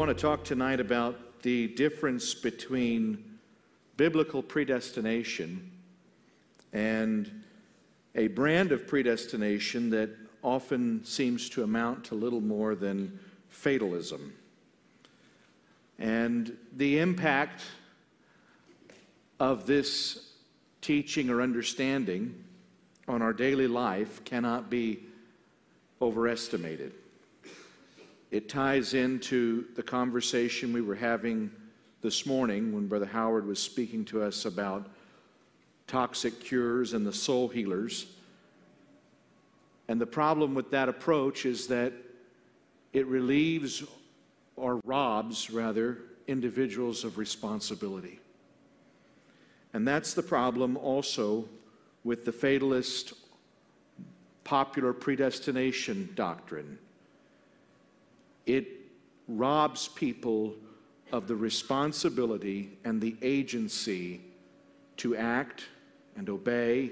want to talk tonight about the difference between biblical predestination and a brand of predestination that often seems to amount to little more than fatalism. And the impact of this teaching or understanding on our daily life cannot be overestimated. It ties into the conversation we were having this morning when Brother Howard was speaking to us about toxic cures and the soul healers. And the problem with that approach is that it relieves or robs, rather, individuals of responsibility. And that's the problem also with the fatalist popular predestination doctrine. It robs people of the responsibility and the agency to act and obey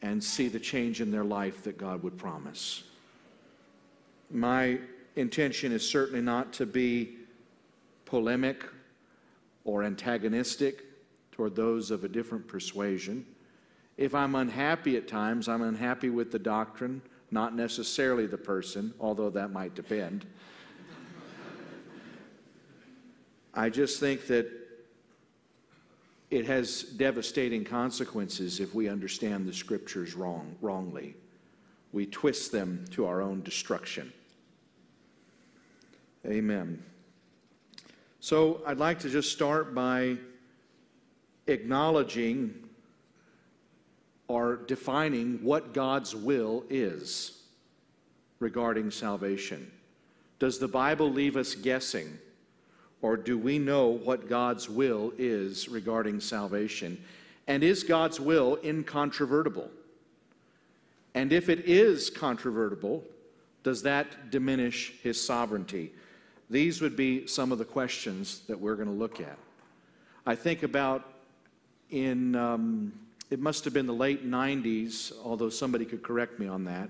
and see the change in their life that God would promise. My intention is certainly not to be polemic or antagonistic toward those of a different persuasion. If I'm unhappy at times, I'm unhappy with the doctrine, not necessarily the person, although that might depend. I just think that it has devastating consequences if we understand the scriptures wrong, wrongly. We twist them to our own destruction. Amen. So I'd like to just start by acknowledging or defining what God's will is regarding salvation. Does the Bible leave us guessing? Or do we know what God's will is regarding salvation? And is God's will incontrovertible? And if it is controvertible, does that diminish his sovereignty? These would be some of the questions that we're going to look at. I think about in um, it must have been the late 90s, although somebody could correct me on that.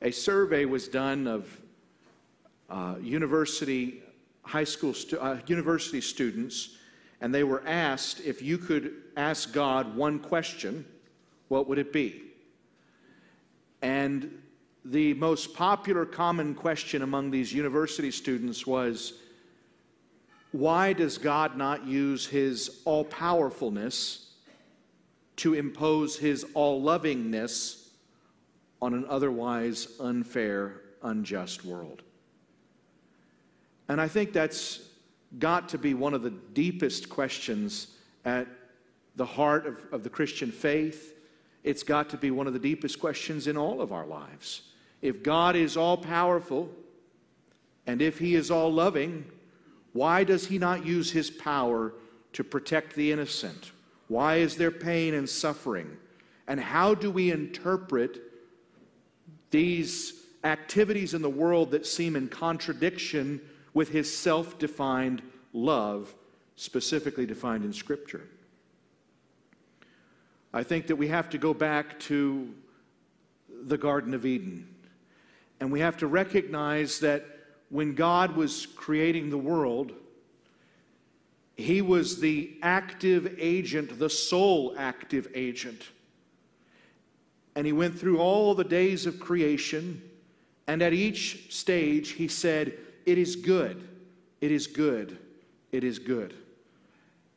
A survey was done of uh, university, high school, stu- uh, university students, and they were asked if you could ask God one question, what would it be? And the most popular common question among these university students was why does God not use his all powerfulness to impose his all lovingness on an otherwise unfair, unjust world. And I think that's got to be one of the deepest questions at the heart of, of the Christian faith. It's got to be one of the deepest questions in all of our lives. If God is all powerful and if He is all loving, why does He not use His power to protect the innocent why is there pain and suffering? And how do we interpret these activities in the world that seem in contradiction with his self defined love, specifically defined in Scripture? I think that we have to go back to the Garden of Eden. And we have to recognize that when God was creating the world, he was the active agent, the sole active agent. And he went through all the days of creation, and at each stage he said, It is good, it is good, it is good.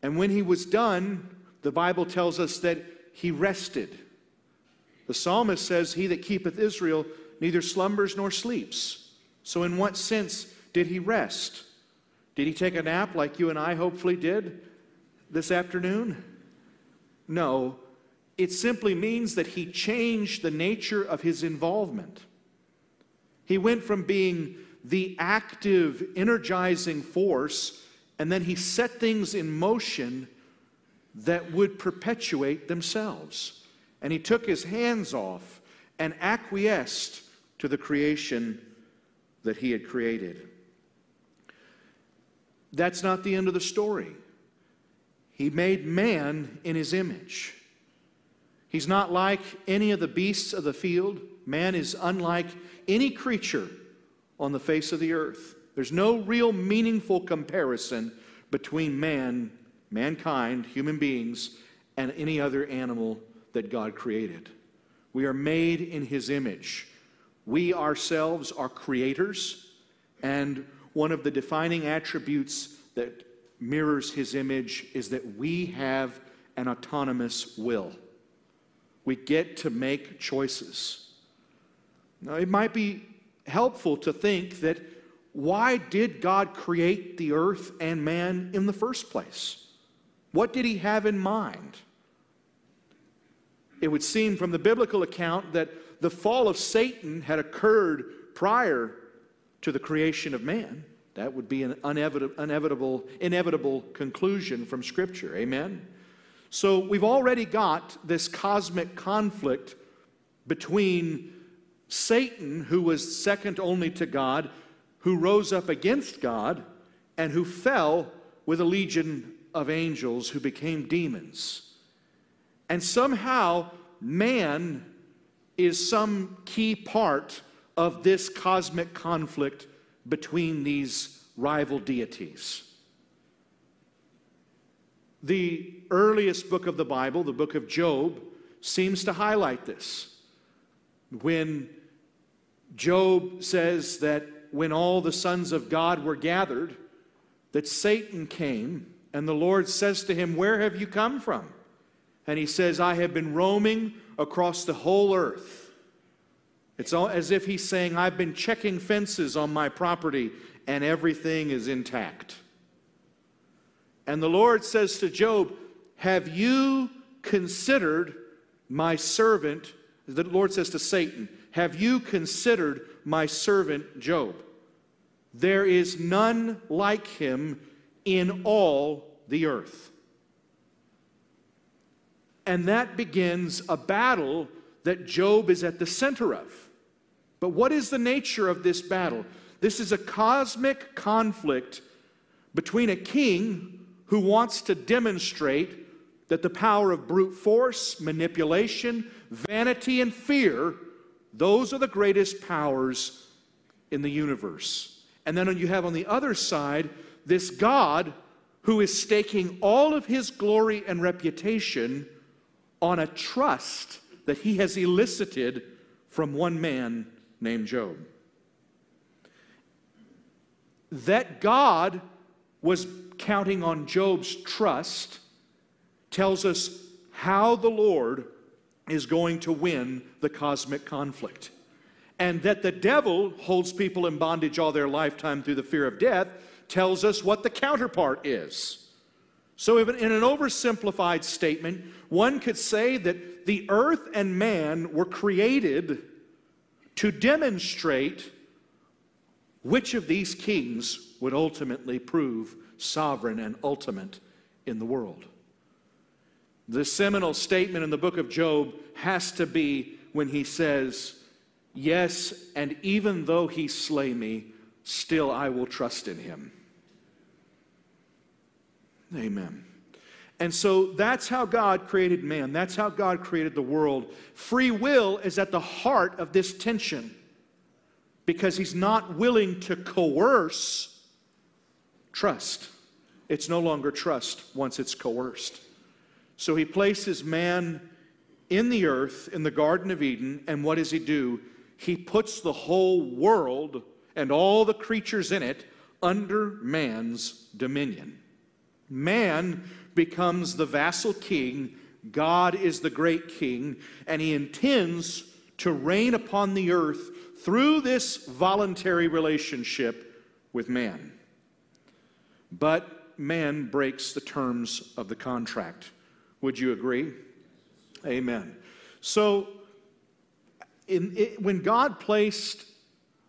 And when he was done, the Bible tells us that he rested. The psalmist says, He that keepeth Israel neither slumbers nor sleeps. So, in what sense did he rest? Did he take a nap like you and I hopefully did this afternoon? No. It simply means that he changed the nature of his involvement. He went from being the active, energizing force, and then he set things in motion that would perpetuate themselves. And he took his hands off and acquiesced to the creation that he had created. That's not the end of the story. He made man in his image. He's not like any of the beasts of the field. Man is unlike any creature on the face of the earth. There's no real meaningful comparison between man, mankind, human beings, and any other animal that God created. We are made in His image. We ourselves are creators, and one of the defining attributes that mirrors His image is that we have an autonomous will. We get to make choices. Now, it might be helpful to think that why did God create the earth and man in the first place? What did he have in mind? It would seem from the biblical account that the fall of Satan had occurred prior to the creation of man. That would be an inevitable, inevitable conclusion from Scripture. Amen? So we've already got this cosmic conflict between Satan, who was second only to God, who rose up against God, and who fell with a legion of angels who became demons. And somehow, man is some key part of this cosmic conflict between these rival deities. The earliest book of the Bible, the book of Job, seems to highlight this. When Job says that when all the sons of God were gathered, that Satan came, and the Lord says to him, Where have you come from? And he says, I have been roaming across the whole earth. It's as if he's saying, I've been checking fences on my property and everything is intact. And the Lord says to Job, Have you considered my servant? The Lord says to Satan, Have you considered my servant Job? There is none like him in all the earth. And that begins a battle that Job is at the center of. But what is the nature of this battle? This is a cosmic conflict between a king who wants to demonstrate that the power of brute force, manipulation, vanity, and fear, those are the greatest powers in the universe. And then you have on the other side this God who is staking all of his glory and reputation on a trust that he has elicited from one man named Job. That God was counting on Job's trust tells us how the Lord is going to win the cosmic conflict. And that the devil holds people in bondage all their lifetime through the fear of death tells us what the counterpart is. So, in an oversimplified statement, one could say that the earth and man were created to demonstrate which of these kings would ultimately prove sovereign and ultimate in the world. The seminal statement in the book of Job has to be when he says, Yes, and even though he slay me, still I will trust in him. Amen. And so that's how God created man. That's how God created the world. Free will is at the heart of this tension because he's not willing to coerce trust. It's no longer trust once it's coerced. So he places man in the earth, in the Garden of Eden, and what does he do? He puts the whole world and all the creatures in it under man's dominion. Man becomes the vassal king, God is the great king, and he intends to reign upon the earth through this voluntary relationship with man. But man breaks the terms of the contract. Would you agree? Amen. So, in, it, when God placed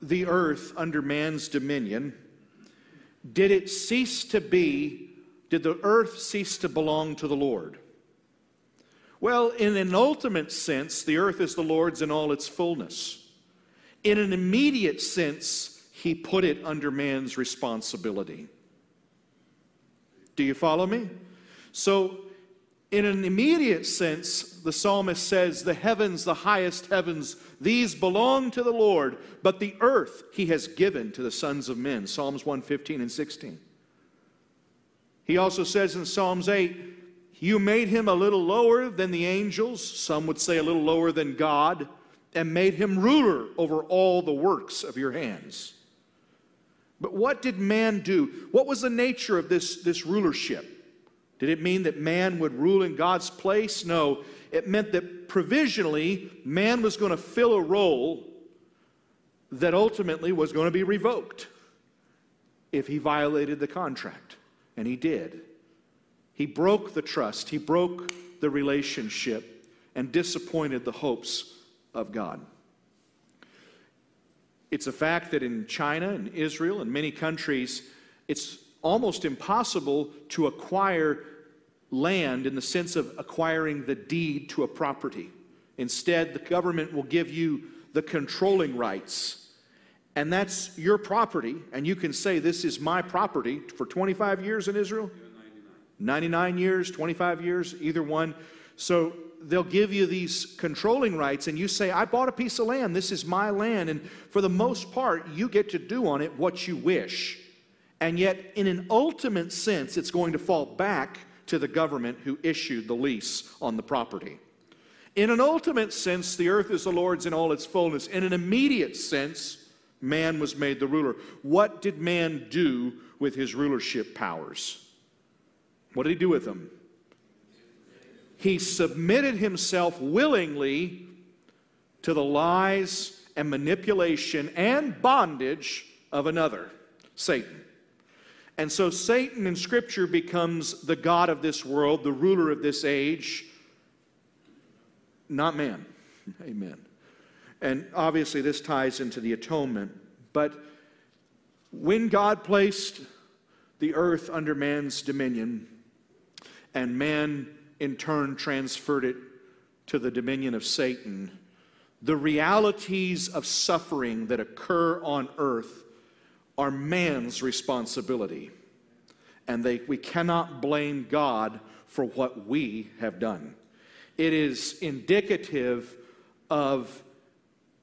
the earth under man's dominion, did it cease to be, did the earth cease to belong to the Lord? Well, in an ultimate sense, the earth is the Lord's in all its fullness. In an immediate sense, he put it under man's responsibility. Do you follow me? So, In an immediate sense, the psalmist says, The heavens, the highest heavens, these belong to the Lord, but the earth he has given to the sons of men. Psalms 115 and 16. He also says in Psalms 8, You made him a little lower than the angels, some would say a little lower than God, and made him ruler over all the works of your hands. But what did man do? What was the nature of this, this rulership? Did it mean that man would rule in God's place? No. It meant that provisionally man was going to fill a role that ultimately was going to be revoked if he violated the contract. And he did. He broke the trust, he broke the relationship, and disappointed the hopes of God. It's a fact that in China and Israel and many countries, it's almost impossible to acquire land in the sense of acquiring the deed to a property. Instead, the government will give you the controlling rights. And that's your property, and you can say, This is my property for 25 years in Israel? 99 years, 25 years, either one. So they'll give you these controlling rights, and you say, I bought a piece of land, this is my land. And for the most part, you get to do on it what you wish. And yet, in an ultimate sense, it's going to fall back to the government who issued the lease on the property. In an ultimate sense, the earth is the Lord's in all its fullness. In an immediate sense, man was made the ruler. What did man do with his rulership powers? What did he do with them? He submitted himself willingly to the lies and manipulation and bondage of another, Satan. And so Satan in Scripture becomes the God of this world, the ruler of this age, not man. Amen. And obviously, this ties into the atonement. But when God placed the earth under man's dominion, and man in turn transferred it to the dominion of Satan, the realities of suffering that occur on earth are man's responsibility. And they, we cannot blame God for what we have done. It is indicative of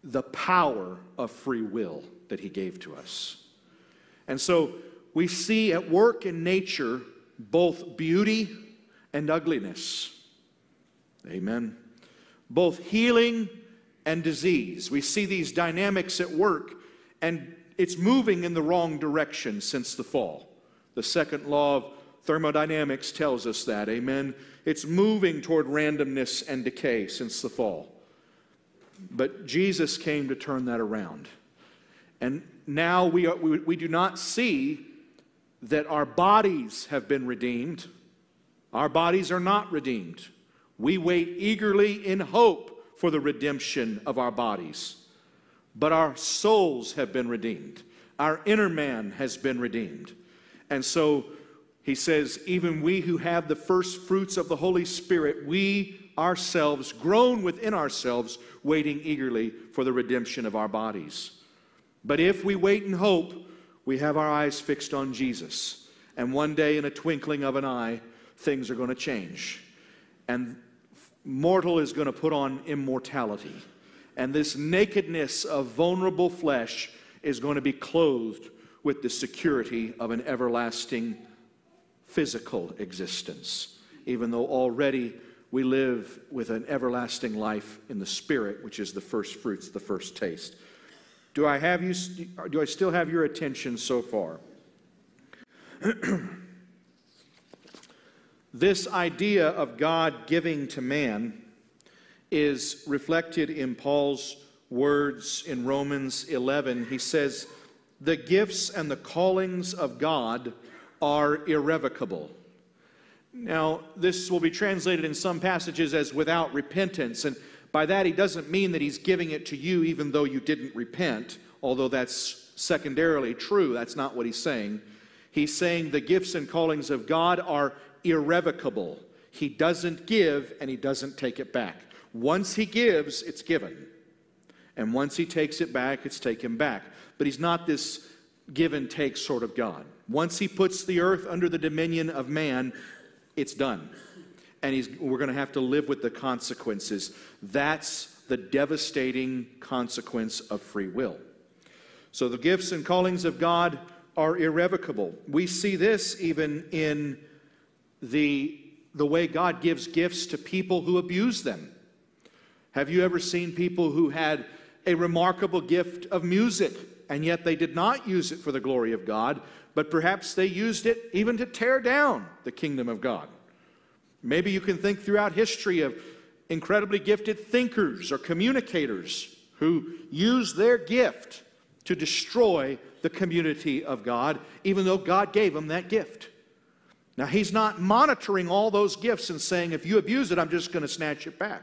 the power of free will that He gave to us. And so we see at work in nature both beauty and ugliness. Amen. Both healing and disease. We see these dynamics at work. And it's moving in the wrong direction since the fall. The second law of thermodynamics tells us that, amen? It's moving toward randomness and decay since the fall. But Jesus came to turn that around. And now we, are, we, we do not see that our bodies have been redeemed. Our bodies are not redeemed. We wait eagerly in hope for the redemption of our bodies but our souls have been redeemed. Our inner man has been redeemed. And so he says, even we who have the first fruits of the Holy Spirit, we ourselves, groan within ourselves, waiting eagerly for the redemption of our bodies. But if we wait in hope, we have our eyes fixed on Jesus. And one day, in a twinkling of an eye, things are going to change. And mortal is going to put on immortality. And this nakedness of vulnerable flesh is going to be clothed with the security of an everlasting physical existence, even though already we live with an everlasting life in the spirit, which is the first fruits, the first taste. Do I have you do I still have your attention so far? this idea of God giving to man is reflected in Paul's words in Romans 11. He says, The gifts and the callings of God are irrevocable. Now, this will be translated in some passages as without repentance. And by that, he doesn't mean that he's giving it to you even though you didn't repent, although that's secondarily true. That's not what he's saying. He's saying the gifts and callings of God are irrevocable. He doesn't give and he doesn't take it back. Once he gives, it's given. And once he takes it back, it's taken back. But he's not this give and take sort of God. Once he puts the earth under the dominion of man, it's done. and we're going to have to live with the consequences. That's the devastating consequence of free will. So the gifts and callings of God are irrevocable. We see this even in the, the way God gives gifts to people who abuse them. Have you ever seen people who had a remarkable gift of music and yet they did not use it for the glory of God, but perhaps they used it even to tear down the kingdom of God? Maybe you can think throughout history of incredibly gifted thinkers or communicators who use their gift to destroy the community of God, even though God gave them that gift. Now, He's not monitoring all those gifts and saying, if you abuse it, I'm just going to snatch it back.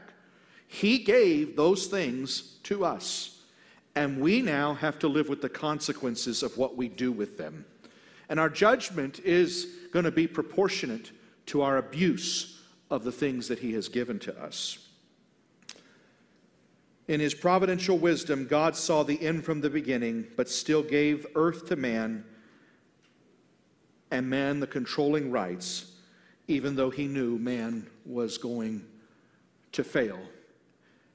He gave those things to us, and we now have to live with the consequences of what we do with them. And our judgment is going to be proportionate to our abuse of the things that He has given to us. In His providential wisdom, God saw the end from the beginning, but still gave earth to man and man the controlling rights, even though He knew man was going to fail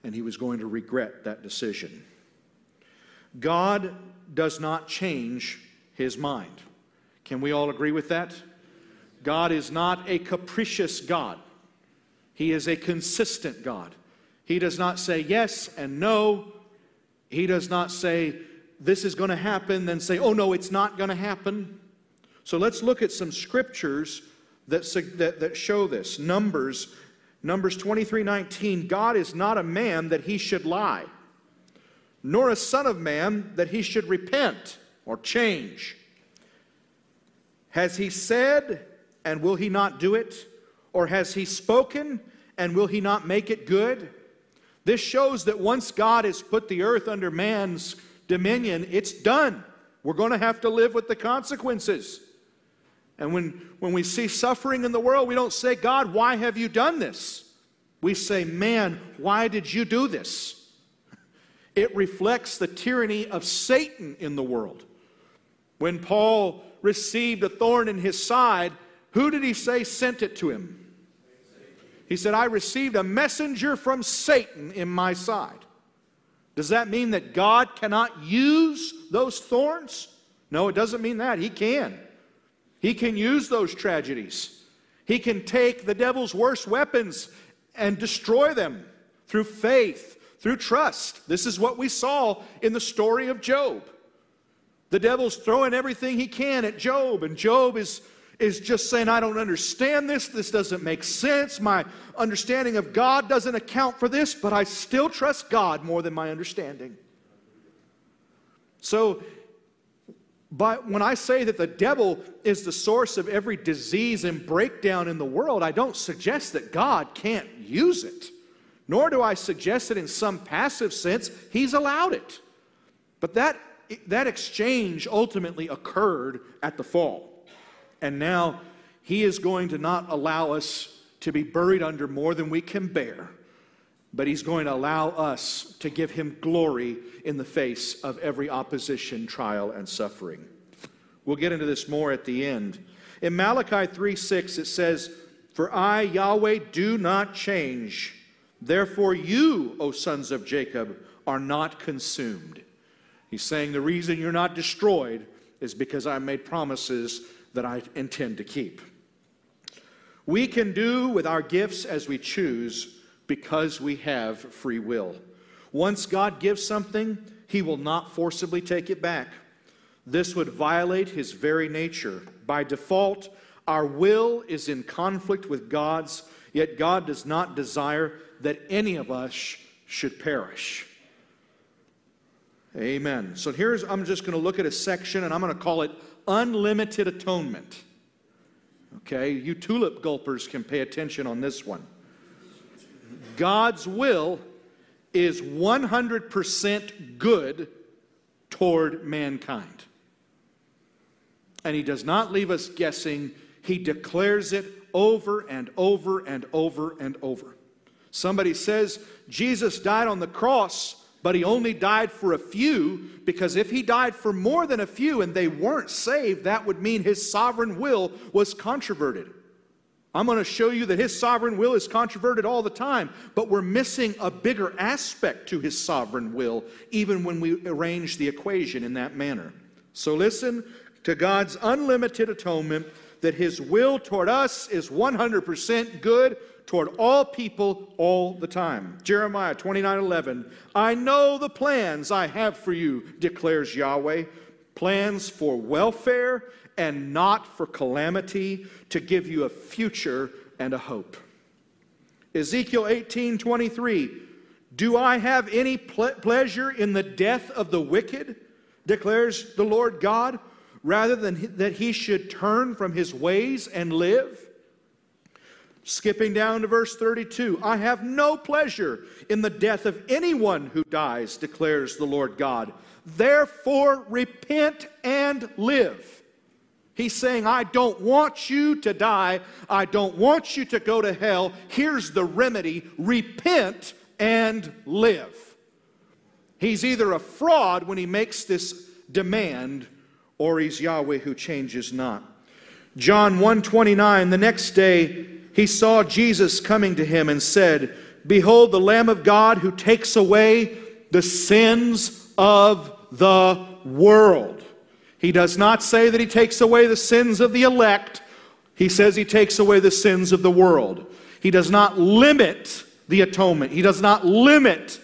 and he was going to regret that decision. God does not change his mind. Can we all agree with that? God is not a capricious God. He is a consistent God. He does not say yes and no. He does not say this is going to happen, then say, oh no, it's not going to happen. So let's look at some scriptures that, that, that show this. Numbers, Numbers 23 19, God is not a man that he should lie, nor a son of man that he should repent or change. Has he said, and will he not do it? Or has he spoken and will he not make it good? This shows that once God has put the earth under man's dominion, it's done. We're going to have to live with the consequences. And when, when we see suffering in the world, we don't say, God, why have you done this? We say, man, why did you do this? It reflects the tyranny of Satan in the world. When Paul received a thorn in his side, who did he say sent it to him? He said, I received a messenger from Satan in my side. Does that mean that God cannot use those thorns? No, it doesn't mean that. He can. He can use those tragedies. He can take the devil's worst weapons and destroy them through faith, through trust. This is what we saw in the story of Job. The devil's throwing everything he can at Job, and Job is is just saying, I don't understand this. This doesn't make sense. My understanding of God doesn't account for this, but I still trust God more than my understanding. So, but when I say that the devil is the source of every disease and breakdown in the world, I don't suggest that God can't use it. Nor do I suggest that in some passive sense he's allowed it. But that, that exchange ultimately occurred at the fall. And now He is going to not allow us to be buried under more than we can bear, but He's going to allow us to give Him glory in the face of every opposition, trial, and suffering. We'll get into this more at the end. In Malachi 3 6, it says, For I, Yahweh, do not change. Therefore, you, O sons of Jacob, are not consumed. He's saying the reason you're not destroyed is because I made promises that I intend to keep. We can do with our gifts as we choose because we have free will. Once God gives something, He will not forcibly take it back. This would violate His very nature. By default, our will is in conflict with God's, yet God does not desire that any of us should perish. Amen. So here's, I'm just going to look at a section and I'm going to call it unlimited atonement. Okay, you tulip gulpers can pay attention on this one. God's will is 100% good toward mankind. And He does not leave us guessing, He declares it over and over and over and over. Somebody says Jesus died on the cross but he only died for a few because if he died for more than a few and they weren't saved, that would mean his sovereign will was controverted. I'm going to show you that his sovereign will is controverted all the time, but we're missing a bigger aspect to his sovereign will, even when we arrange the equation in that manner. So listen to God's unlimited atonement that his will toward us is 100% good toward all people all the time. Jeremiah 29 11. I know the plans I have for you, declares Yahweh plans for welfare and not for calamity, to give you a future and a hope. Ezekiel 18 23. Do I have any ple- pleasure in the death of the wicked? declares the Lord God, rather than that he should turn from his ways and live? Skipping down to verse 32 I have no pleasure in the death of anyone who dies, declares the Lord God. Therefore, repent and live. He's saying, I don't want you to die. I don't want you to go to hell. Here's the remedy repent and live. He's either a fraud when he makes this demand, or he's Yahweh who changes not. John 129, the next day he saw Jesus coming to him and said, Behold, the Lamb of God who takes away the sins of the world. He does not say that he takes away the sins of the elect. He says he takes away the sins of the world. He does not limit the atonement. He does not limit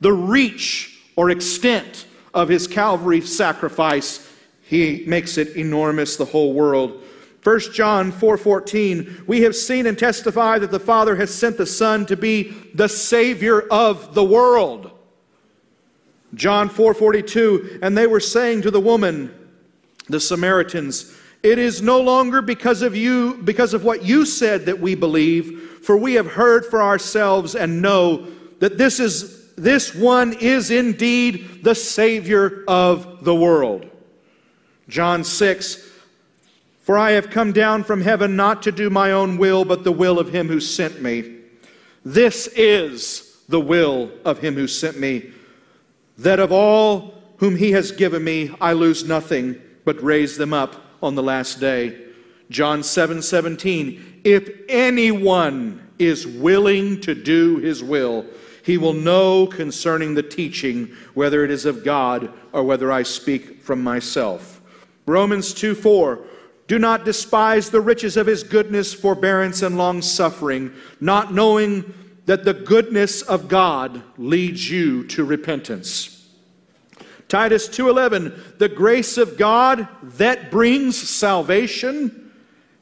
the reach or extent of his Calvary sacrifice. He makes it enormous, the whole world. 1 John 4:14 We have seen and testify that the Father has sent the Son to be the savior of the world. John 4:42 And they were saying to the woman the Samaritans, It is no longer because of you, because of what you said that we believe, for we have heard for ourselves and know that this is this one is indeed the Savior of the world. John 6 For I have come down from heaven not to do my own will, but the will of him who sent me. This is the will of him who sent me, that of all whom he has given me I lose nothing but raise them up on the last day. John 7 17. If anyone is willing to do his will, he will know concerning the teaching whether it is of God or whether I speak from myself. Romans 2 4. Do not despise the riches of his goodness, forbearance, and long suffering, not knowing that the goodness of God leads you to repentance. Titus 2:11 The grace of God that brings salvation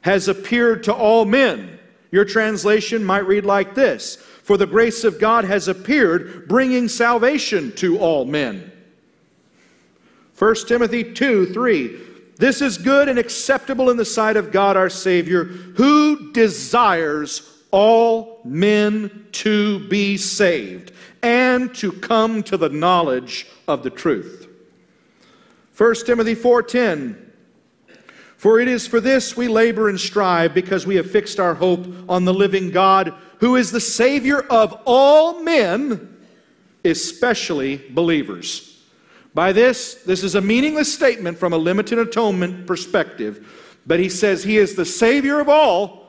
has appeared to all men. Your translation might read like this For the grace of God has appeared, bringing salvation to all men. 1 Timothy 2 3 This is good and acceptable in the sight of God our Savior, who desires all men to be saved and to come to the knowledge of the truth. 1 Timothy 4:10 For it is for this we labor and strive because we have fixed our hope on the living God who is the savior of all men especially believers. By this this is a meaningless statement from a limited atonement perspective, but he says he is the savior of all,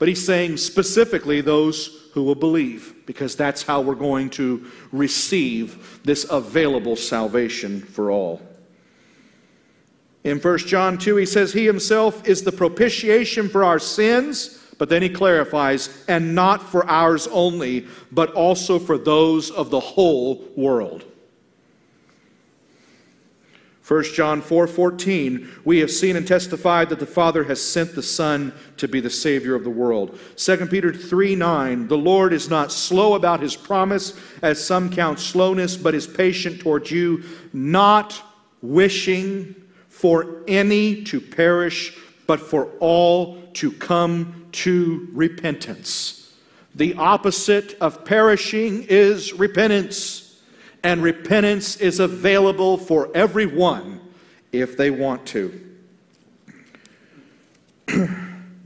but he's saying specifically those who will believe, because that's how we're going to receive this available salvation for all. In 1 John 2, he says, He himself is the propitiation for our sins, but then he clarifies, and not for ours only, but also for those of the whole world. 1 John 4:14 we have seen and testified that the Father has sent the Son to be the savior of the world. 2 Peter 3:9 the Lord is not slow about his promise as some count slowness but is patient towards you not wishing for any to perish but for all to come to repentance. The opposite of perishing is repentance and repentance is available for everyone if they want to.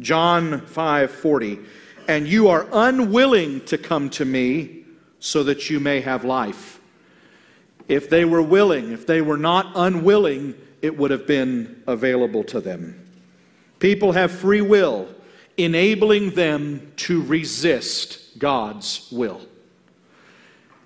John 5:40 And you are unwilling to come to me so that you may have life. If they were willing, if they were not unwilling, it would have been available to them. People have free will. enabling them to resist God's will.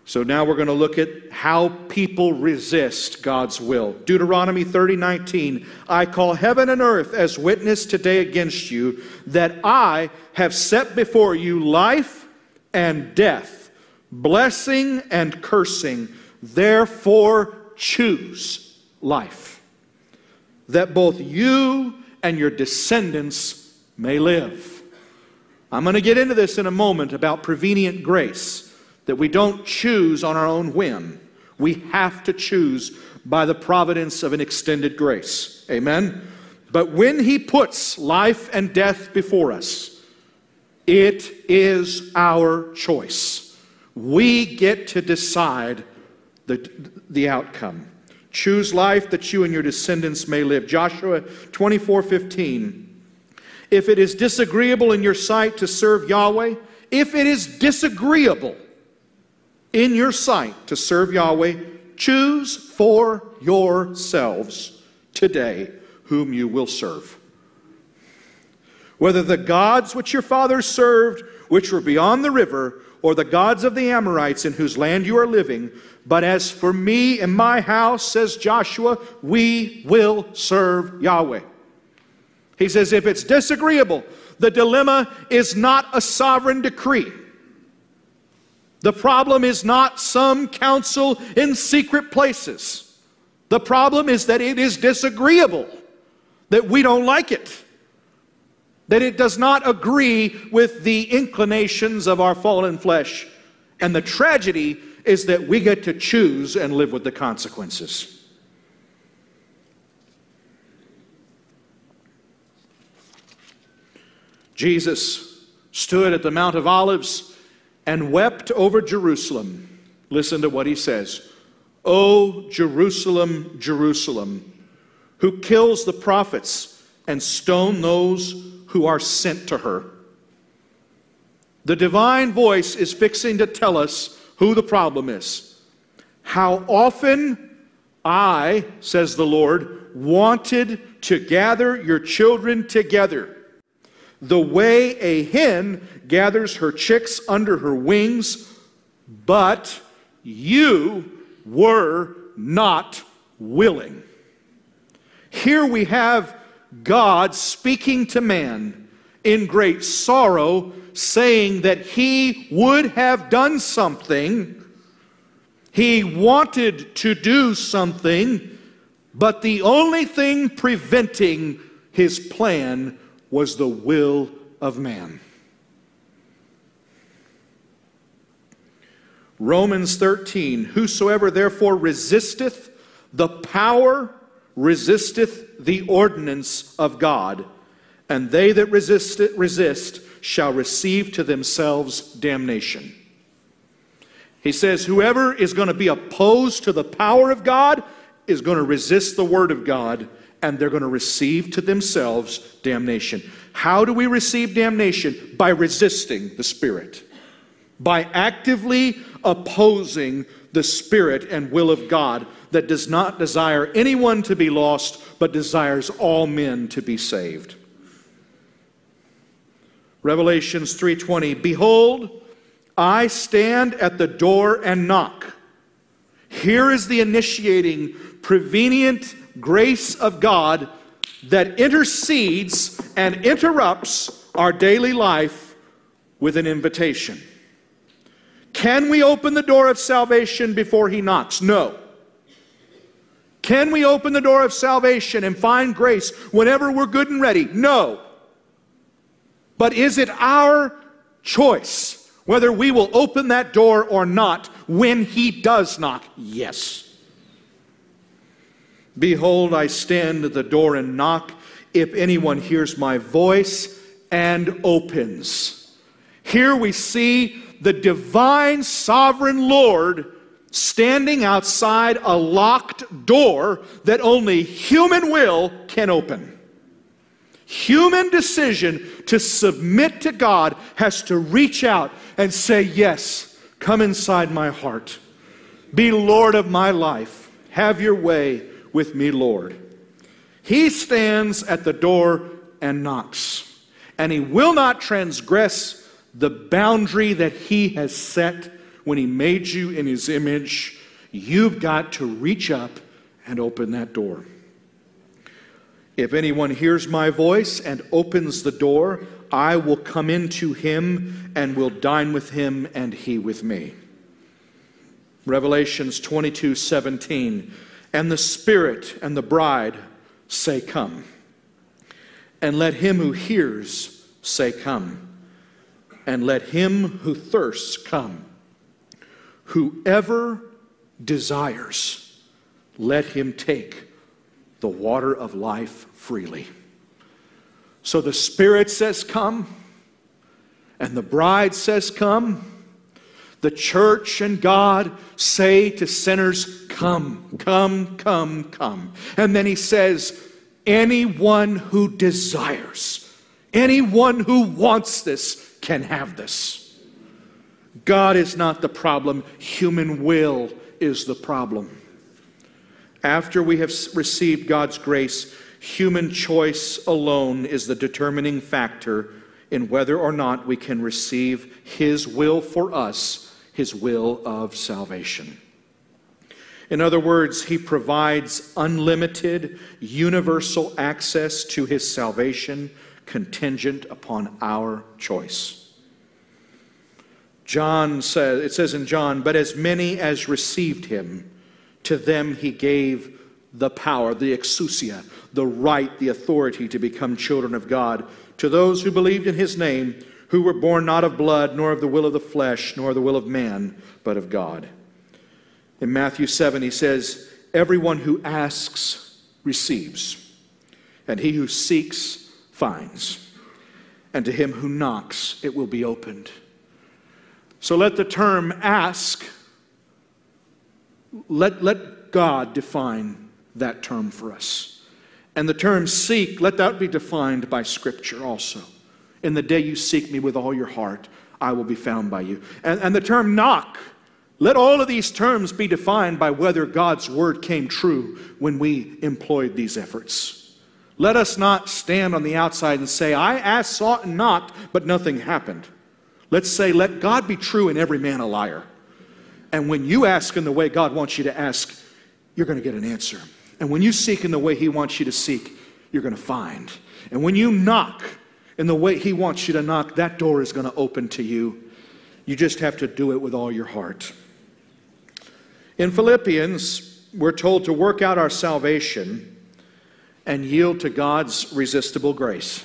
So now we're going to look at how people resist God's will. Deuteronomy 30 19. I call heaven and earth as witness today against you that I have set before you life and death, blessing and cursing. Therefore, choose life, that both you and your descendants may live. I'm going to get into this in a moment about prevenient grace that we don't choose on our own whim. We have to choose by the providence of an extended grace. Amen? But when He puts life and death before us, it is our choice. We get to decide the, the outcome. Choose life that you and your descendants may live. Joshua 24 15. If it is disagreeable in your sight to serve Yahweh, if it is disagreeable, in your sight to serve Yahweh, choose for yourselves today whom you will serve. Whether the gods which your fathers served, which were beyond the river, or the gods of the Amorites in whose land you are living, but as for me and my house, says Joshua, we will serve Yahweh. He says, if it's disagreeable, the dilemma is not a sovereign decree. The problem is not some counsel in secret places. The problem is that it is disagreeable, that we don't like it, that it does not agree with the inclinations of our fallen flesh. And the tragedy is that we get to choose and live with the consequences. Jesus stood at the Mount of Olives and wept over Jerusalem. Listen to what he says O Jerusalem, Jerusalem, who kills the prophets and stone those who are sent to her. The divine voice is fixing to tell us who the problem is. How often I, says the Lord, wanted to gather your children together the way a hen gathers her chicks under her wings, but you were not willing. Here we have God speaking to man in great sorrow, saying that he would have done something. He wanted to do something, but the only thing preventing his plan was the will of man. Romans 13, whosoever therefore resisteth the power, resisteth the ordinance of God, and they that resist it, resist shall receive to themselves damnation. He says, whoever is going to be opposed to the power of God is going to resist the word of God and they're going to receive to themselves damnation. How do we receive damnation? By resisting the Spirit, by actively opposing the Spirit and will of God that does not desire anyone to be lost, but desires all men to be saved. Revelations 3:20 Behold, I stand at the door and knock. Here is the initiating prevenient grace of God that intercedes and interrupts our daily life with an invitation. Can we open the door of salvation before He knocks? No. Can we open the door of salvation and find grace whenever we're good and ready? No. But is it our choice whether we will open that door or not when He does knock? Yes. Behold, I stand at the door and knock. If anyone hears my voice and opens. Here we see the divine sovereign Lord standing outside a locked door that only human will can open. Human decision to submit to God has to reach out and say, Yes, come inside my heart. Be Lord of my life. Have your way with me, Lord. He stands at the door and knocks. and he will not transgress the boundary that he has set when he made you in his image, you've got to reach up and open that door. If anyone hears my voice and opens the door, I will come into him and will dine with him and he with me. Revelations 22 17. And the Spirit and the bride say, Come. And let him who hears say, Come. And let him who thirsts come. Whoever desires, let him take the water of life freely. So the Spirit says, Come, and the bride says, Come. The church and God say to sinners, Come, come, come, come. And then he says, Anyone who desires, anyone who wants this can have this. God is not the problem, human will is the problem. After we have received God's grace, human choice alone is the determining factor in whether or not we can receive His will for us, His will of salvation. In other words, He provides unlimited, universal access to His salvation contingent upon our choice. John says, it says in John, but as many as received Him, to them He gave the power, the exousia, the right, the authority to become children of God, to those who believed in His name, who were born not of blood, nor of the will of the flesh, nor the will of man, but of God. In Matthew 7, he says, Everyone who asks receives, and he who seeks finds, and to him who knocks it will be opened. So let the term ask, let, let God define that term for us. And the term seek, let that be defined by Scripture also. In the day you seek me with all your heart, I will be found by you. And, and the term knock, let all of these terms be defined by whether God's word came true when we employed these efforts. Let us not stand on the outside and say, I asked, sought, and knocked, but nothing happened. Let's say, let God be true and every man a liar. And when you ask in the way God wants you to ask, you're going to get an answer. And when you seek in the way He wants you to seek, you're going to find. And when you knock in the way He wants you to knock, that door is going to open to you. You just have to do it with all your heart. In Philippians, we're told to work out our salvation and yield to God's resistible grace.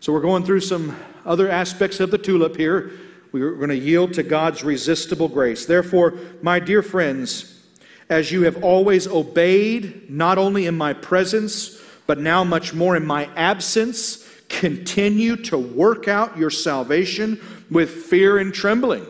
So we're going through some other aspects of the tulip here. We're going to yield to God's resistible grace. Therefore, my dear friends, as you have always obeyed, not only in my presence, but now much more in my absence, continue to work out your salvation with fear and trembling.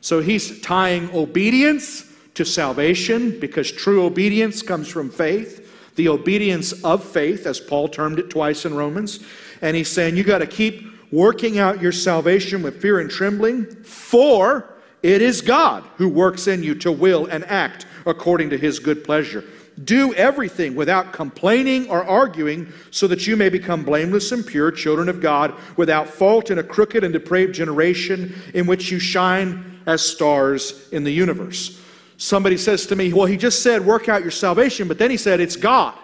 So he's tying obedience to salvation because true obedience comes from faith, the obedience of faith, as Paul termed it twice in Romans. And he's saying you got to keep working out your salvation with fear and trembling, for it is God who works in you to will and act according to his good pleasure. Do everything without complaining or arguing, so that you may become blameless and pure children of God, without fault in a crooked and depraved generation in which you shine as stars in the universe. Somebody says to me, Well, he just said work out your salvation, but then he said it's God.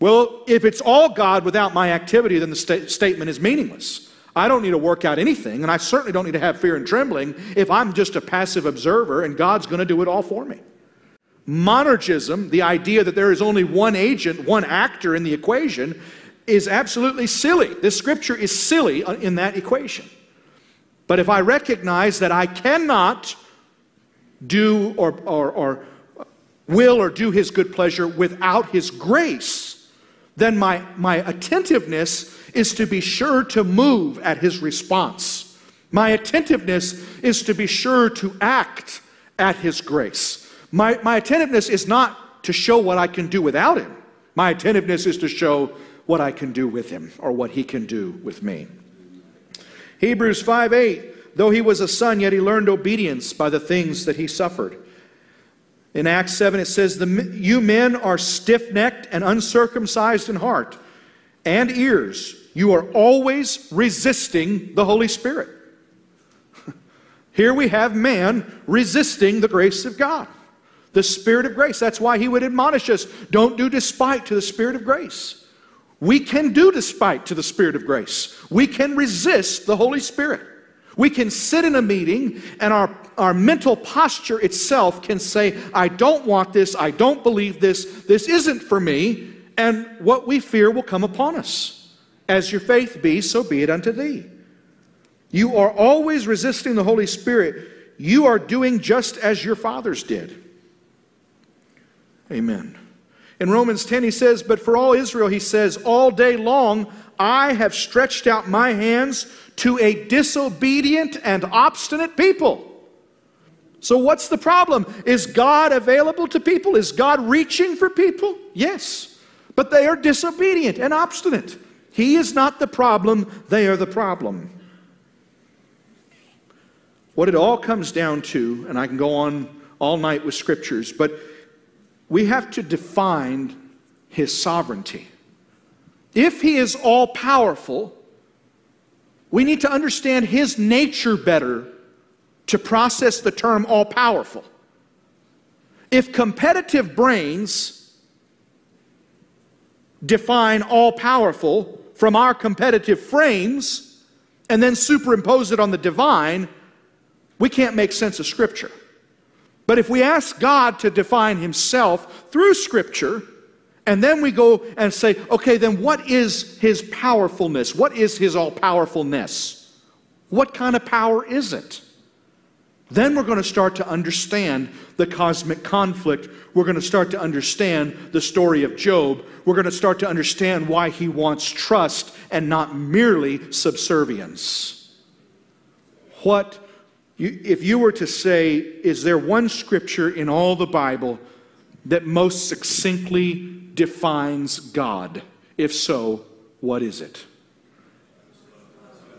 Well, if it's all God without my activity, then the sta- statement is meaningless. I don't need to work out anything, and I certainly don't need to have fear and trembling if I'm just a passive observer and God's going to do it all for me. Monergism, the idea that there is only one agent, one actor in the equation, is absolutely silly. This scripture is silly uh, in that equation. But if I recognize that I cannot do or, or, or will or do his good pleasure without his grace, then my, my attentiveness is to be sure to move at his response. My attentiveness is to be sure to act at his grace. My, my attentiveness is not to show what I can do without him. My attentiveness is to show what I can do with him or what he can do with me. Hebrews 5 8 Though he was a son, yet he learned obedience by the things that he suffered. In Acts 7, it says, You men are stiff necked and uncircumcised in heart and ears. You are always resisting the Holy Spirit. Here we have man resisting the grace of God, the Spirit of grace. That's why he would admonish us don't do despite to the Spirit of grace. We can do despite to the Spirit of grace. We can resist the Holy Spirit. We can sit in a meeting and our, our mental posture itself can say, I don't want this, I don't believe this, this isn't for me, and what we fear will come upon us. As your faith be, so be it unto thee. You are always resisting the Holy Spirit. You are doing just as your fathers did. Amen. In Romans 10, he says, But for all Israel, he says, All day long I have stretched out my hands to a disobedient and obstinate people. So, what's the problem? Is God available to people? Is God reaching for people? Yes. But they are disobedient and obstinate. He is not the problem, they are the problem. What it all comes down to, and I can go on all night with scriptures, but we have to define his sovereignty. If he is all powerful, we need to understand his nature better to process the term all powerful. If competitive brains define all powerful from our competitive frames and then superimpose it on the divine, we can't make sense of Scripture. But if we ask God to define Himself through Scripture, and then we go and say, okay, then what is His powerfulness? What is His all powerfulness? What kind of power is it? Then we're going to start to understand the cosmic conflict. We're going to start to understand the story of Job. We're going to start to understand why he wants trust and not merely subservience. What you, if you were to say, is there one scripture in all the Bible that most succinctly defines God? If so, what is it?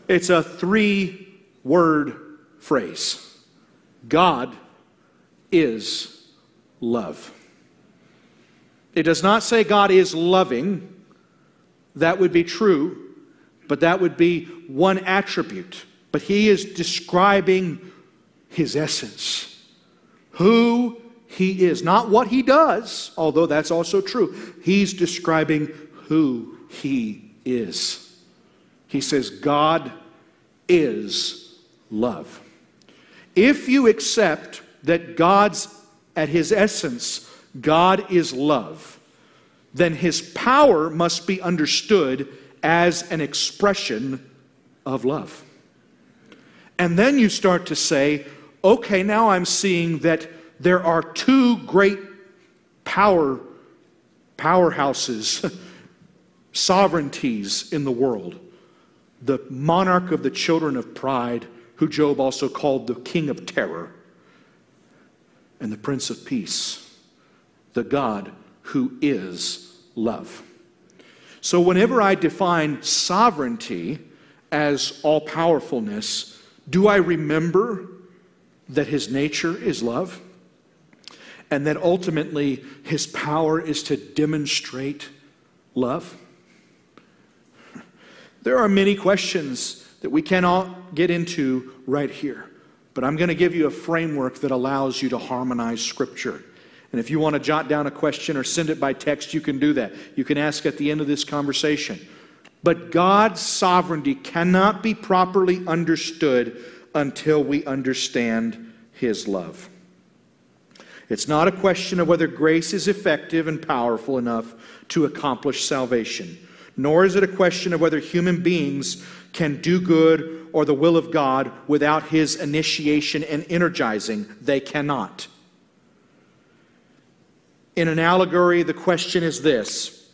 It's a three word phrase God is love. It does not say God is loving. That would be true, but that would be one attribute. But he is describing his essence, who he is, not what he does, although that's also true. He's describing who he is. He says, God is love. If you accept that God's, at his essence, God is love, then his power must be understood as an expression of love. And then you start to say, okay, now I'm seeing that there are two great power powerhouses, sovereignties in the world. The monarch of the children of pride, who Job also called the king of terror, and the prince of peace, the God who is love. So, whenever I define sovereignty as all powerfulness, do I remember that his nature is love? And that ultimately his power is to demonstrate love? There are many questions that we cannot get into right here, but I'm going to give you a framework that allows you to harmonize Scripture. And if you want to jot down a question or send it by text, you can do that. You can ask at the end of this conversation. But God's sovereignty cannot be properly understood until we understand His love. It's not a question of whether grace is effective and powerful enough to accomplish salvation, nor is it a question of whether human beings can do good or the will of God without His initiation and energizing. They cannot. In an allegory, the question is this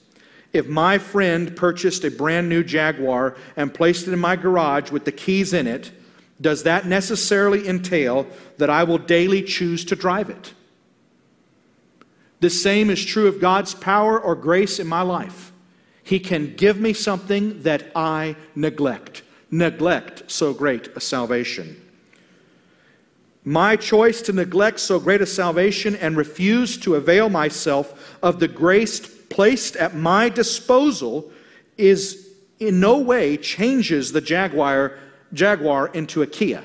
if my friend purchased a brand new Jaguar and placed it in my garage with the keys in it, does that necessarily entail that I will daily choose to drive it? The same is true of God's power or grace in my life. He can give me something that I neglect. Neglect so great a salvation. My choice to neglect so great a salvation and refuse to avail myself of the grace placed at my disposal is in no way changes the Jaguar, Jaguar into a Kia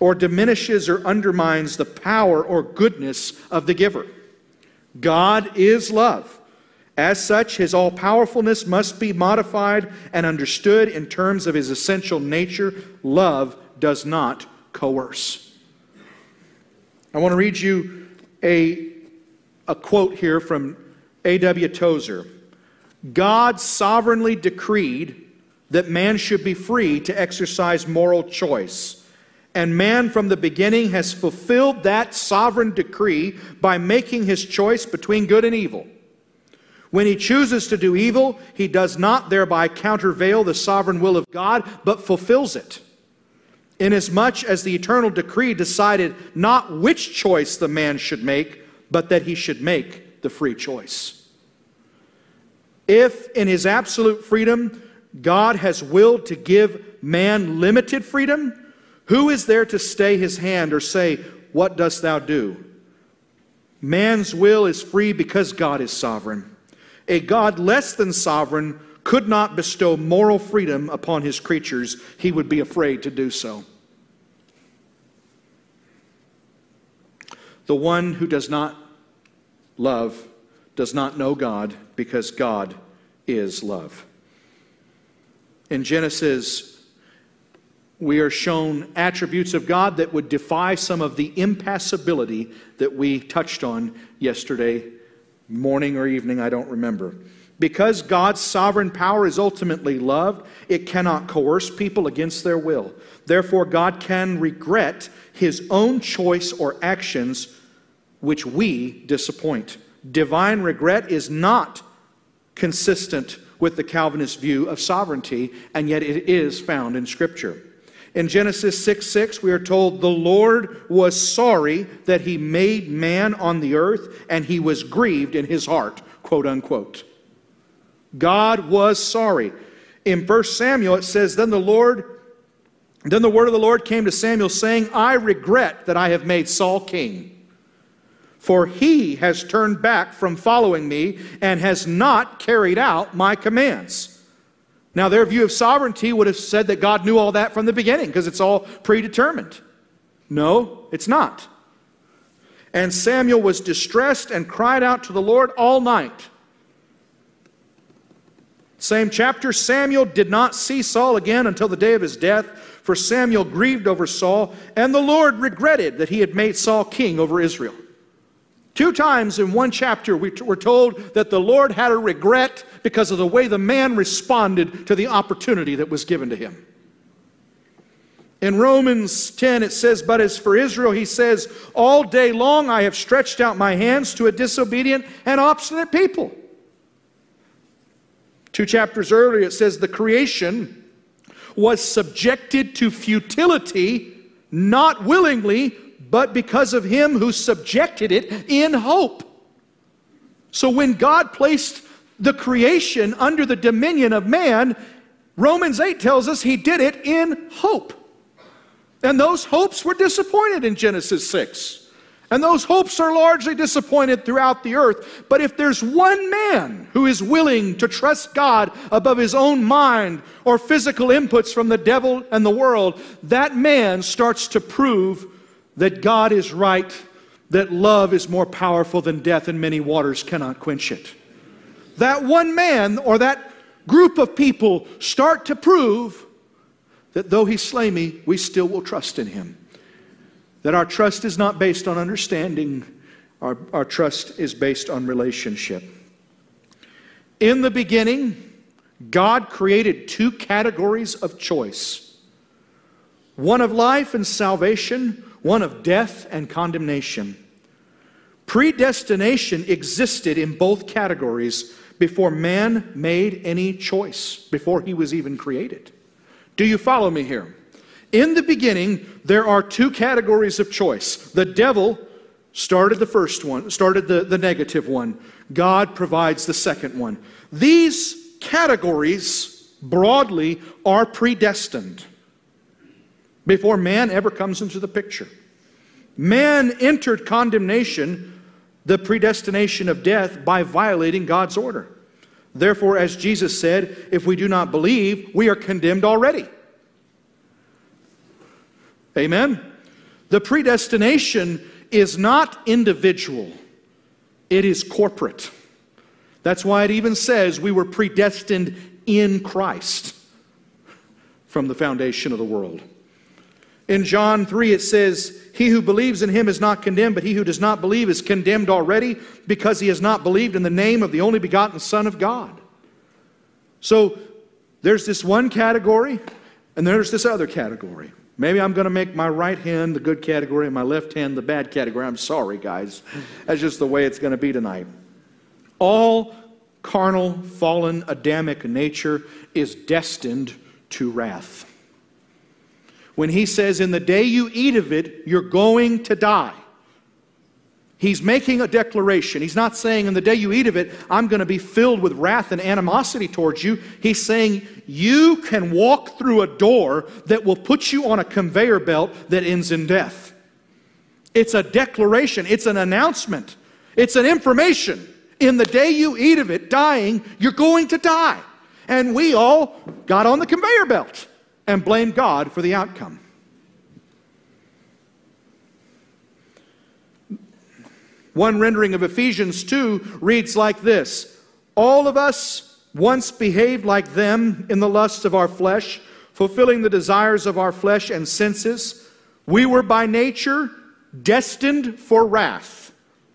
or diminishes or undermines the power or goodness of the giver. God is love. As such, his all powerfulness must be modified and understood in terms of his essential nature. Love does not coerce. I want to read you a, a quote here from A.W. Tozer. God sovereignly decreed that man should be free to exercise moral choice. And man from the beginning has fulfilled that sovereign decree by making his choice between good and evil. When he chooses to do evil, he does not thereby countervail the sovereign will of God, but fulfills it. Inasmuch as the eternal decree decided not which choice the man should make, but that he should make the free choice. If in his absolute freedom, God has willed to give man limited freedom, who is there to stay his hand or say, What dost thou do? Man's will is free because God is sovereign. A God less than sovereign could not bestow moral freedom upon his creatures, he would be afraid to do so. The one who does not love does not know God because God is love. In Genesis we are shown attributes of God that would defy some of the impassibility that we touched on yesterday morning or evening, I don't remember. Because God's sovereign power is ultimately love, it cannot coerce people against their will. Therefore, God can regret his own choice or actions which we disappoint. Divine regret is not consistent with the Calvinist view of sovereignty, and yet it is found in Scripture. In Genesis 6 6, we are told, The Lord was sorry that he made man on the earth, and he was grieved in his heart, quote unquote. God was sorry. In 1 Samuel, it says, Then the Lord, then the word of the Lord came to Samuel, saying, I regret that I have made Saul king. For he has turned back from following me and has not carried out my commands. Now, their view of sovereignty would have said that God knew all that from the beginning because it's all predetermined. No, it's not. And Samuel was distressed and cried out to the Lord all night. Same chapter, Samuel did not see Saul again until the day of his death, for Samuel grieved over Saul, and the Lord regretted that he had made Saul king over Israel. Two times in one chapter, we were told that the Lord had a regret because of the way the man responded to the opportunity that was given to him. In Romans 10, it says, But as for Israel, he says, All day long I have stretched out my hands to a disobedient and obstinate people. Two chapters earlier, it says, The creation was subjected to futility, not willingly, but because of him who subjected it in hope. So when God placed the creation under the dominion of man, Romans 8 tells us he did it in hope. And those hopes were disappointed in Genesis 6. And those hopes are largely disappointed throughout the earth. But if there's one man who is willing to trust God above his own mind or physical inputs from the devil and the world, that man starts to prove that God is right, that love is more powerful than death, and many waters cannot quench it. That one man or that group of people start to prove that though he slay me, we still will trust in him. That our trust is not based on understanding, our, our trust is based on relationship. In the beginning, God created two categories of choice one of life and salvation, one of death and condemnation. Predestination existed in both categories before man made any choice, before he was even created. Do you follow me here? In the beginning, there are two categories of choice. The devil started the first one, started the, the negative one. God provides the second one. These categories, broadly, are predestined before man ever comes into the picture. Man entered condemnation, the predestination of death, by violating God's order. Therefore, as Jesus said, if we do not believe, we are condemned already. Amen? The predestination is not individual, it is corporate. That's why it even says we were predestined in Christ from the foundation of the world. In John 3, it says, He who believes in him is not condemned, but he who does not believe is condemned already because he has not believed in the name of the only begotten Son of God. So there's this one category, and there's this other category. Maybe I'm going to make my right hand the good category and my left hand the bad category. I'm sorry, guys. That's just the way it's going to be tonight. All carnal, fallen, Adamic nature is destined to wrath. When he says, In the day you eat of it, you're going to die. He's making a declaration. He's not saying, In the day you eat of it, I'm going to be filled with wrath and animosity towards you. He's saying, You can walk through a door that will put you on a conveyor belt that ends in death. It's a declaration, it's an announcement, it's an information. In the day you eat of it, dying, you're going to die. And we all got on the conveyor belt and blame God for the outcome. One rendering of Ephesians 2 reads like this All of us once behaved like them in the lusts of our flesh, fulfilling the desires of our flesh and senses. We were by nature destined for wrath,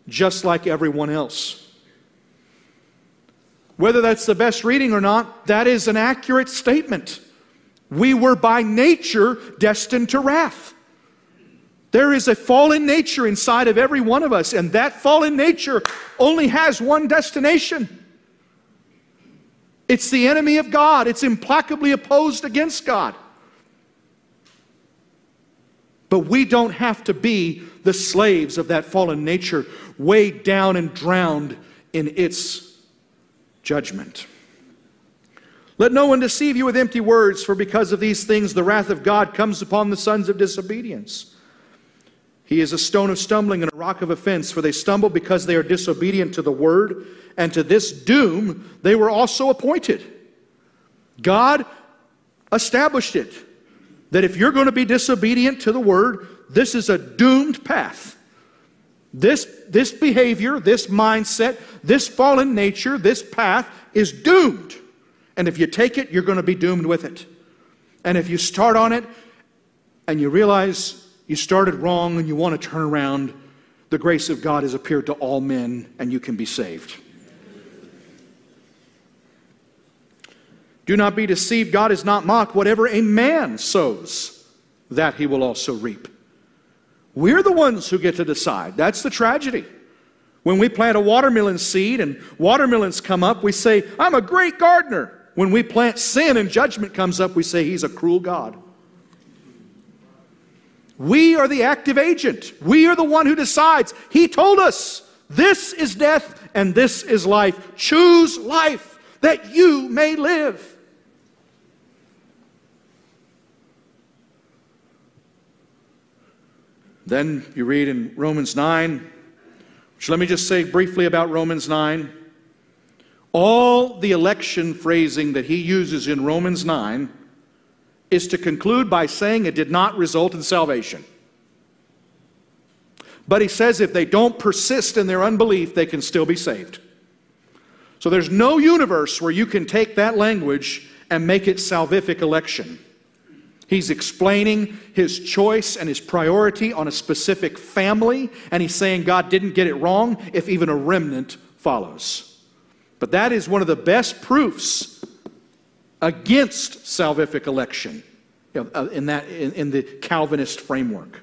just like everyone else. Whether that's the best reading or not, that is an accurate statement. We were by nature destined to wrath. There is a fallen nature inside of every one of us, and that fallen nature only has one destination. It's the enemy of God, it's implacably opposed against God. But we don't have to be the slaves of that fallen nature, weighed down and drowned in its judgment. Let no one deceive you with empty words, for because of these things the wrath of God comes upon the sons of disobedience. He is a stone of stumbling and a rock of offense, for they stumble because they are disobedient to the word, and to this doom they were also appointed. God established it that if you're going to be disobedient to the word, this is a doomed path. This, this behavior, this mindset, this fallen nature, this path is doomed. And if you take it, you're going to be doomed with it. And if you start on it and you realize you started wrong and you want to turn around, the grace of God has appeared to all men and you can be saved. Do not be deceived. God is not mocked. Whatever a man sows, that he will also reap. We're the ones who get to decide. That's the tragedy. When we plant a watermelon seed and watermelons come up, we say, I'm a great gardener. When we plant sin and judgment comes up, we say, He's a cruel God. We are the active agent. We are the one who decides. He told us this is death and this is life. Choose life that you may live. Then you read in Romans 9, which let me just say briefly about Romans 9. All the election phrasing that he uses in Romans 9 is to conclude by saying it did not result in salvation. But he says if they don't persist in their unbelief, they can still be saved. So there's no universe where you can take that language and make it salvific election. He's explaining his choice and his priority on a specific family, and he's saying God didn't get it wrong if even a remnant follows. But that is one of the best proofs against salvific election uh, in, that, in, in the Calvinist framework.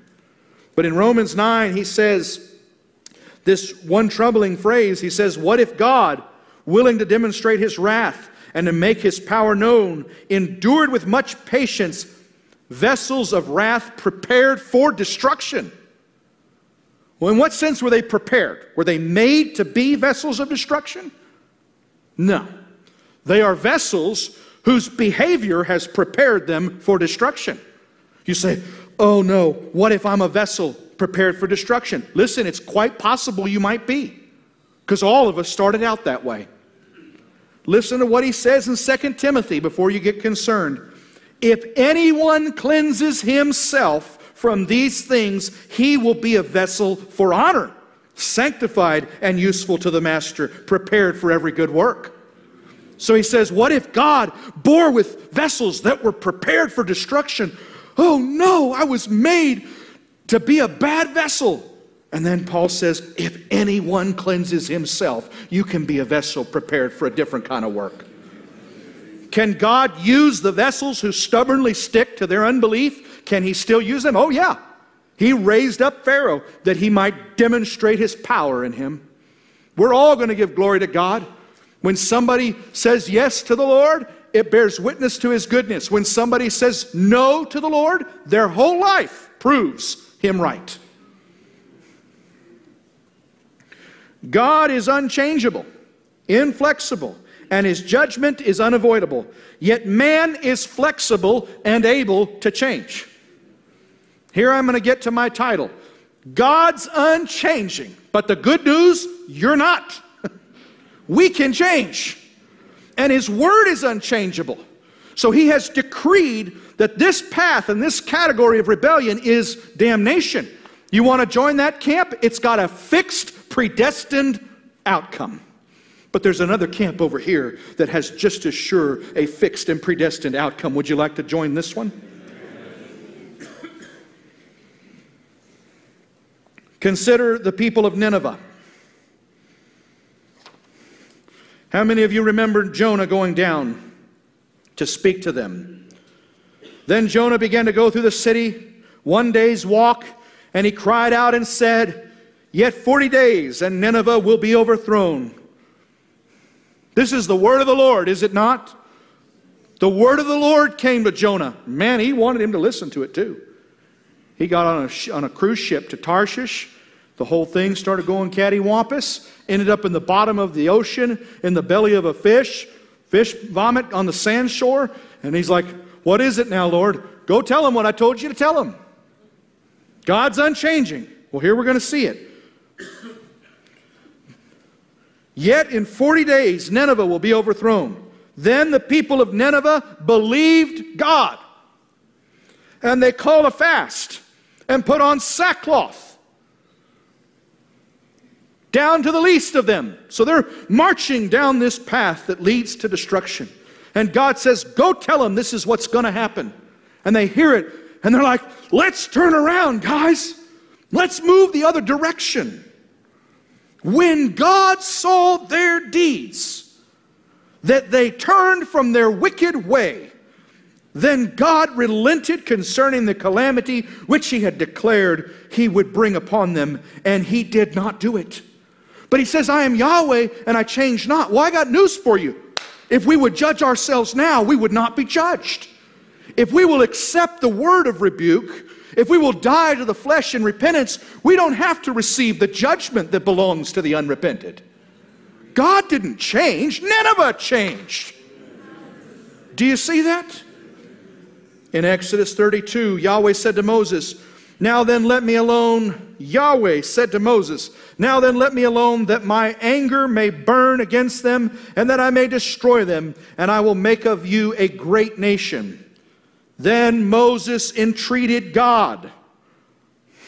But in Romans 9, he says this one troubling phrase he says, What if God, willing to demonstrate his wrath and to make his power known, endured with much patience? vessels of wrath prepared for destruction. Well, in what sense were they prepared? Were they made to be vessels of destruction? No. They are vessels whose behavior has prepared them for destruction. You say, oh no, what if I'm a vessel prepared for destruction? Listen, it's quite possible you might be, because all of us started out that way. Listen to what he says in 2 Timothy before you get concerned. If anyone cleanses himself from these things, he will be a vessel for honor, sanctified and useful to the master, prepared for every good work. So he says, What if God bore with vessels that were prepared for destruction? Oh no, I was made to be a bad vessel. And then Paul says, if anyone cleanses himself, you can be a vessel prepared for a different kind of work. Can God use the vessels who stubbornly stick to their unbelief? Can he still use them? Oh, yeah. He raised up Pharaoh that he might demonstrate his power in him. We're all going to give glory to God. When somebody says yes to the Lord, it bears witness to his goodness. When somebody says no to the Lord, their whole life proves him right. God is unchangeable, inflexible, and his judgment is unavoidable. Yet man is flexible and able to change. Here I'm going to get to my title God's unchanging, but the good news, you're not. we can change. And his word is unchangeable. So he has decreed that this path and this category of rebellion is damnation. You want to join that camp? It's got a fixed, predestined outcome. But there's another camp over here that has just as sure a fixed and predestined outcome. Would you like to join this one? Consider the people of Nineveh. How many of you remember Jonah going down to speak to them? Then Jonah began to go through the city, one day's walk, and he cried out and said, Yet 40 days, and Nineveh will be overthrown. This is the word of the Lord, is it not? The word of the Lord came to Jonah. Man, he wanted him to listen to it too. He got on a, on a cruise ship to Tarshish. The whole thing started going cattywampus, ended up in the bottom of the ocean, in the belly of a fish, fish vomit on the sand shore. And he's like, What is it now, Lord? Go tell him what I told you to tell him. God's unchanging. Well, here we're going to see it. Yet in 40 days, Nineveh will be overthrown. Then the people of Nineveh believed God. And they called a fast and put on sackcloth down to the least of them. So they're marching down this path that leads to destruction. And God says, Go tell them this is what's going to happen. And they hear it and they're like, Let's turn around, guys. Let's move the other direction. When God saw their deeds, that they turned from their wicked way, then God relented concerning the calamity which he had declared he would bring upon them, and he did not do it. But he says, I am Yahweh and I change not. Well, I got news for you. If we would judge ourselves now, we would not be judged. If we will accept the word of rebuke, if we will die to the flesh in repentance, we don't have to receive the judgment that belongs to the unrepented. God didn't change, Nineveh changed. Do you see that? In Exodus 32, Yahweh said to Moses, Now then, let me alone. Yahweh said to Moses, Now then, let me alone, that my anger may burn against them, and that I may destroy them, and I will make of you a great nation. Then Moses entreated God.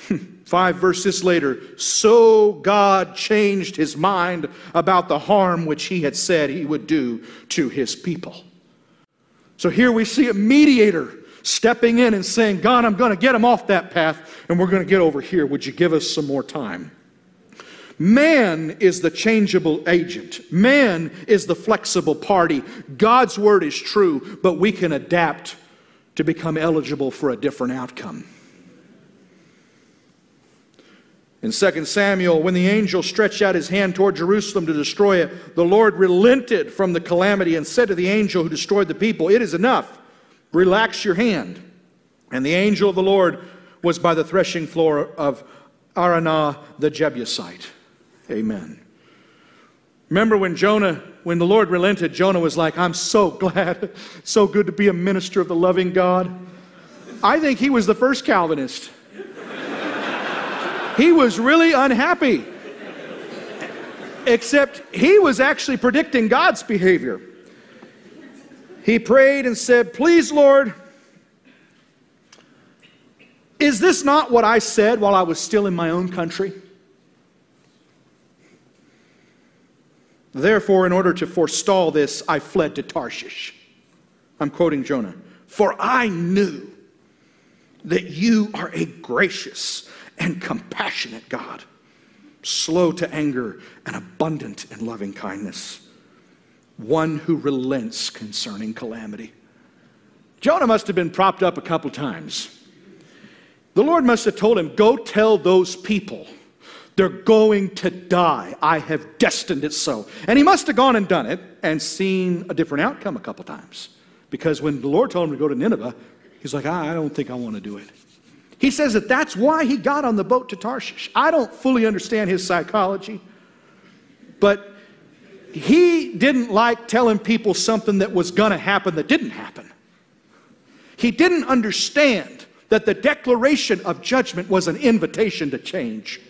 Five verses later, so God changed his mind about the harm which he had said he would do to his people. So here we see a mediator stepping in and saying, God, I'm going to get him off that path and we're going to get over here. Would you give us some more time? Man is the changeable agent. Man is the flexible party. God's word is true, but we can adapt to become eligible for a different outcome. In 2 Samuel, when the angel stretched out his hand toward Jerusalem to destroy it, the Lord relented from the calamity and said to the angel who destroyed the people, It is enough. Relax your hand. And the angel of the Lord was by the threshing floor of Araunah the Jebusite. Amen. Remember when Jonah when the Lord relented, Jonah was like, I'm so glad, so good to be a minister of the loving God. I think he was the first Calvinist. He was really unhappy. Except he was actually predicting God's behavior. He prayed and said, Please, Lord, is this not what I said while I was still in my own country? Therefore, in order to forestall this, I fled to Tarshish. I'm quoting Jonah. For I knew that you are a gracious and compassionate God, slow to anger and abundant in loving kindness, one who relents concerning calamity. Jonah must have been propped up a couple times. The Lord must have told him, Go tell those people they're going to die. I have destined it so. And he must have gone and done it and seen a different outcome a couple times. Because when the Lord told him to go to Nineveh, he's like, I don't think I want to do it. He says that that's why he got on the boat to Tarshish. I don't fully understand his psychology, but he didn't like telling people something that was going to happen that didn't happen. He didn't understand that the declaration of judgment was an invitation to change.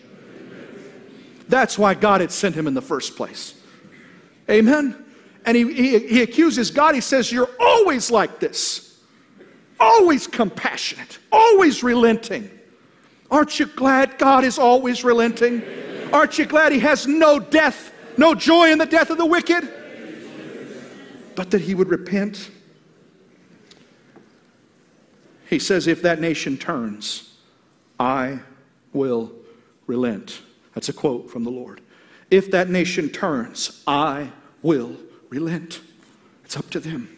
That's why God had sent him in the first place. Amen? And he, he, he, accuses God. He says, You're always like this, always compassionate, always relenting. Aren't you glad God is always relenting? Aren't you glad He has no death, no joy in the death of the wicked? But that He would repent. He says, If that nation turns, I will relent. That's a quote from the Lord. If that nation turns, I will relent. It's up to them.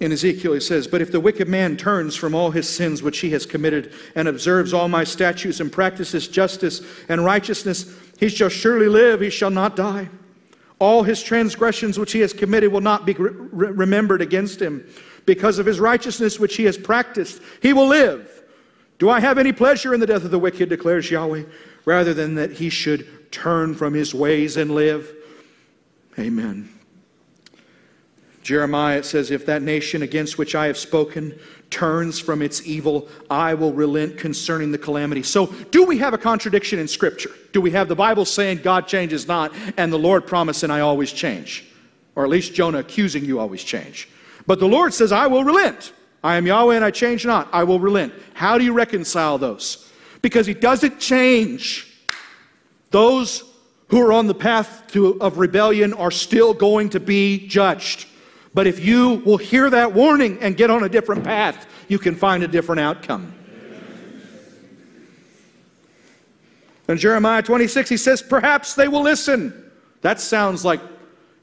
In Ezekiel, he says, But if the wicked man turns from all his sins which he has committed and observes all my statutes and practices justice and righteousness, he shall surely live, he shall not die. All his transgressions which he has committed will not be re- remembered against him. Because of his righteousness which he has practiced, he will live. Do I have any pleasure in the death of the wicked, declares Yahweh, rather than that he should turn from his ways and live? Amen. Jeremiah, says, If that nation against which I have spoken turns from its evil, I will relent concerning the calamity. So, do we have a contradiction in Scripture? Do we have the Bible saying God changes not and the Lord promising I always change? Or at least Jonah accusing you always change. But the Lord says, I will relent. I am Yahweh and I change not. I will relent. How do you reconcile those? Because he doesn't change. Those who are on the path to, of rebellion are still going to be judged. But if you will hear that warning and get on a different path, you can find a different outcome. In Jeremiah 26, he says, Perhaps they will listen. That sounds like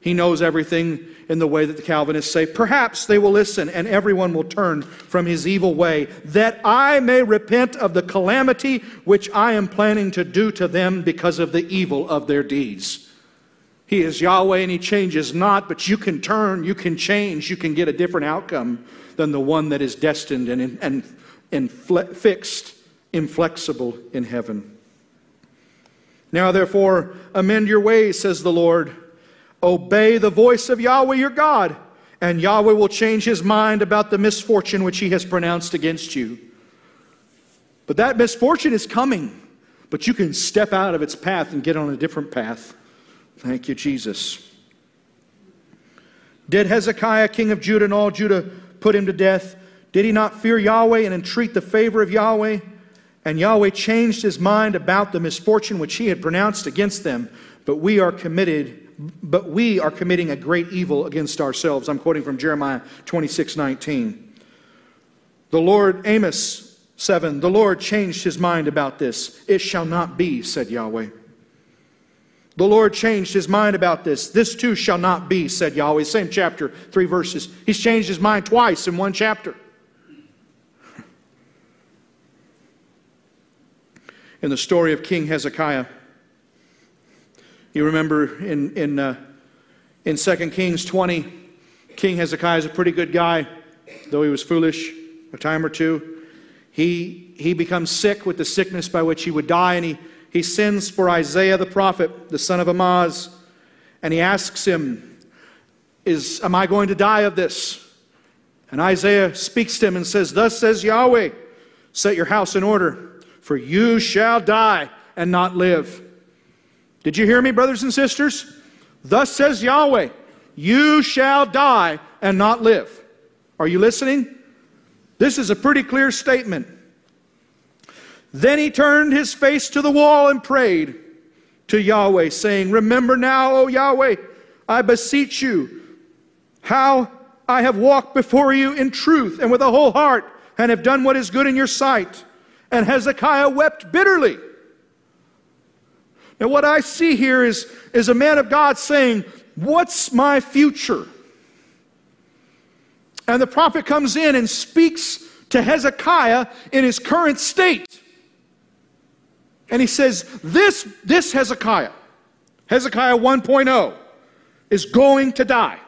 he knows everything in the way that the Calvinists say, perhaps they will listen and everyone will turn from his evil way, that I may repent of the calamity which I am planning to do to them because of the evil of their deeds. He is Yahweh and he changes not, but you can turn, you can change, you can get a different outcome than the one that is destined and, and, and fixed, inflexible in heaven. Now, therefore, amend your ways, says the Lord Obey the voice of Yahweh your God, and Yahweh will change his mind about the misfortune which he has pronounced against you. But that misfortune is coming, but you can step out of its path and get on a different path. Thank you, Jesus. Did Hezekiah, king of Judah, and all Judah put him to death? Did he not fear Yahweh and entreat the favor of Yahweh? And Yahweh changed his mind about the misfortune which he had pronounced against them. But we are committed but we are committing a great evil against ourselves. I'm quoting from Jeremiah 26 19. The Lord, Amos 7, the Lord changed his mind about this. It shall not be, said Yahweh. The Lord changed his mind about this. This too shall not be, said Yahweh. Same chapter, three verses. He's changed his mind twice in one chapter. In the story of King Hezekiah, you remember in, in, uh, in 2 Kings 20, King Hezekiah is a pretty good guy, though he was foolish a time or two. He, he becomes sick with the sickness by which he would die, and he, he sends for Isaiah the prophet, the son of Amoz, and he asks him, is, Am I going to die of this? And Isaiah speaks to him and says, Thus says Yahweh, set your house in order, for you shall die and not live. Did you hear me, brothers and sisters? Thus says Yahweh, you shall die and not live. Are you listening? This is a pretty clear statement. Then he turned his face to the wall and prayed to Yahweh, saying, Remember now, O Yahweh, I beseech you, how I have walked before you in truth and with a whole heart, and have done what is good in your sight. And Hezekiah wept bitterly. Now, what I see here is, is a man of God saying, What's my future? And the prophet comes in and speaks to Hezekiah in his current state. And he says, This, this Hezekiah, Hezekiah 1.0, is going to die.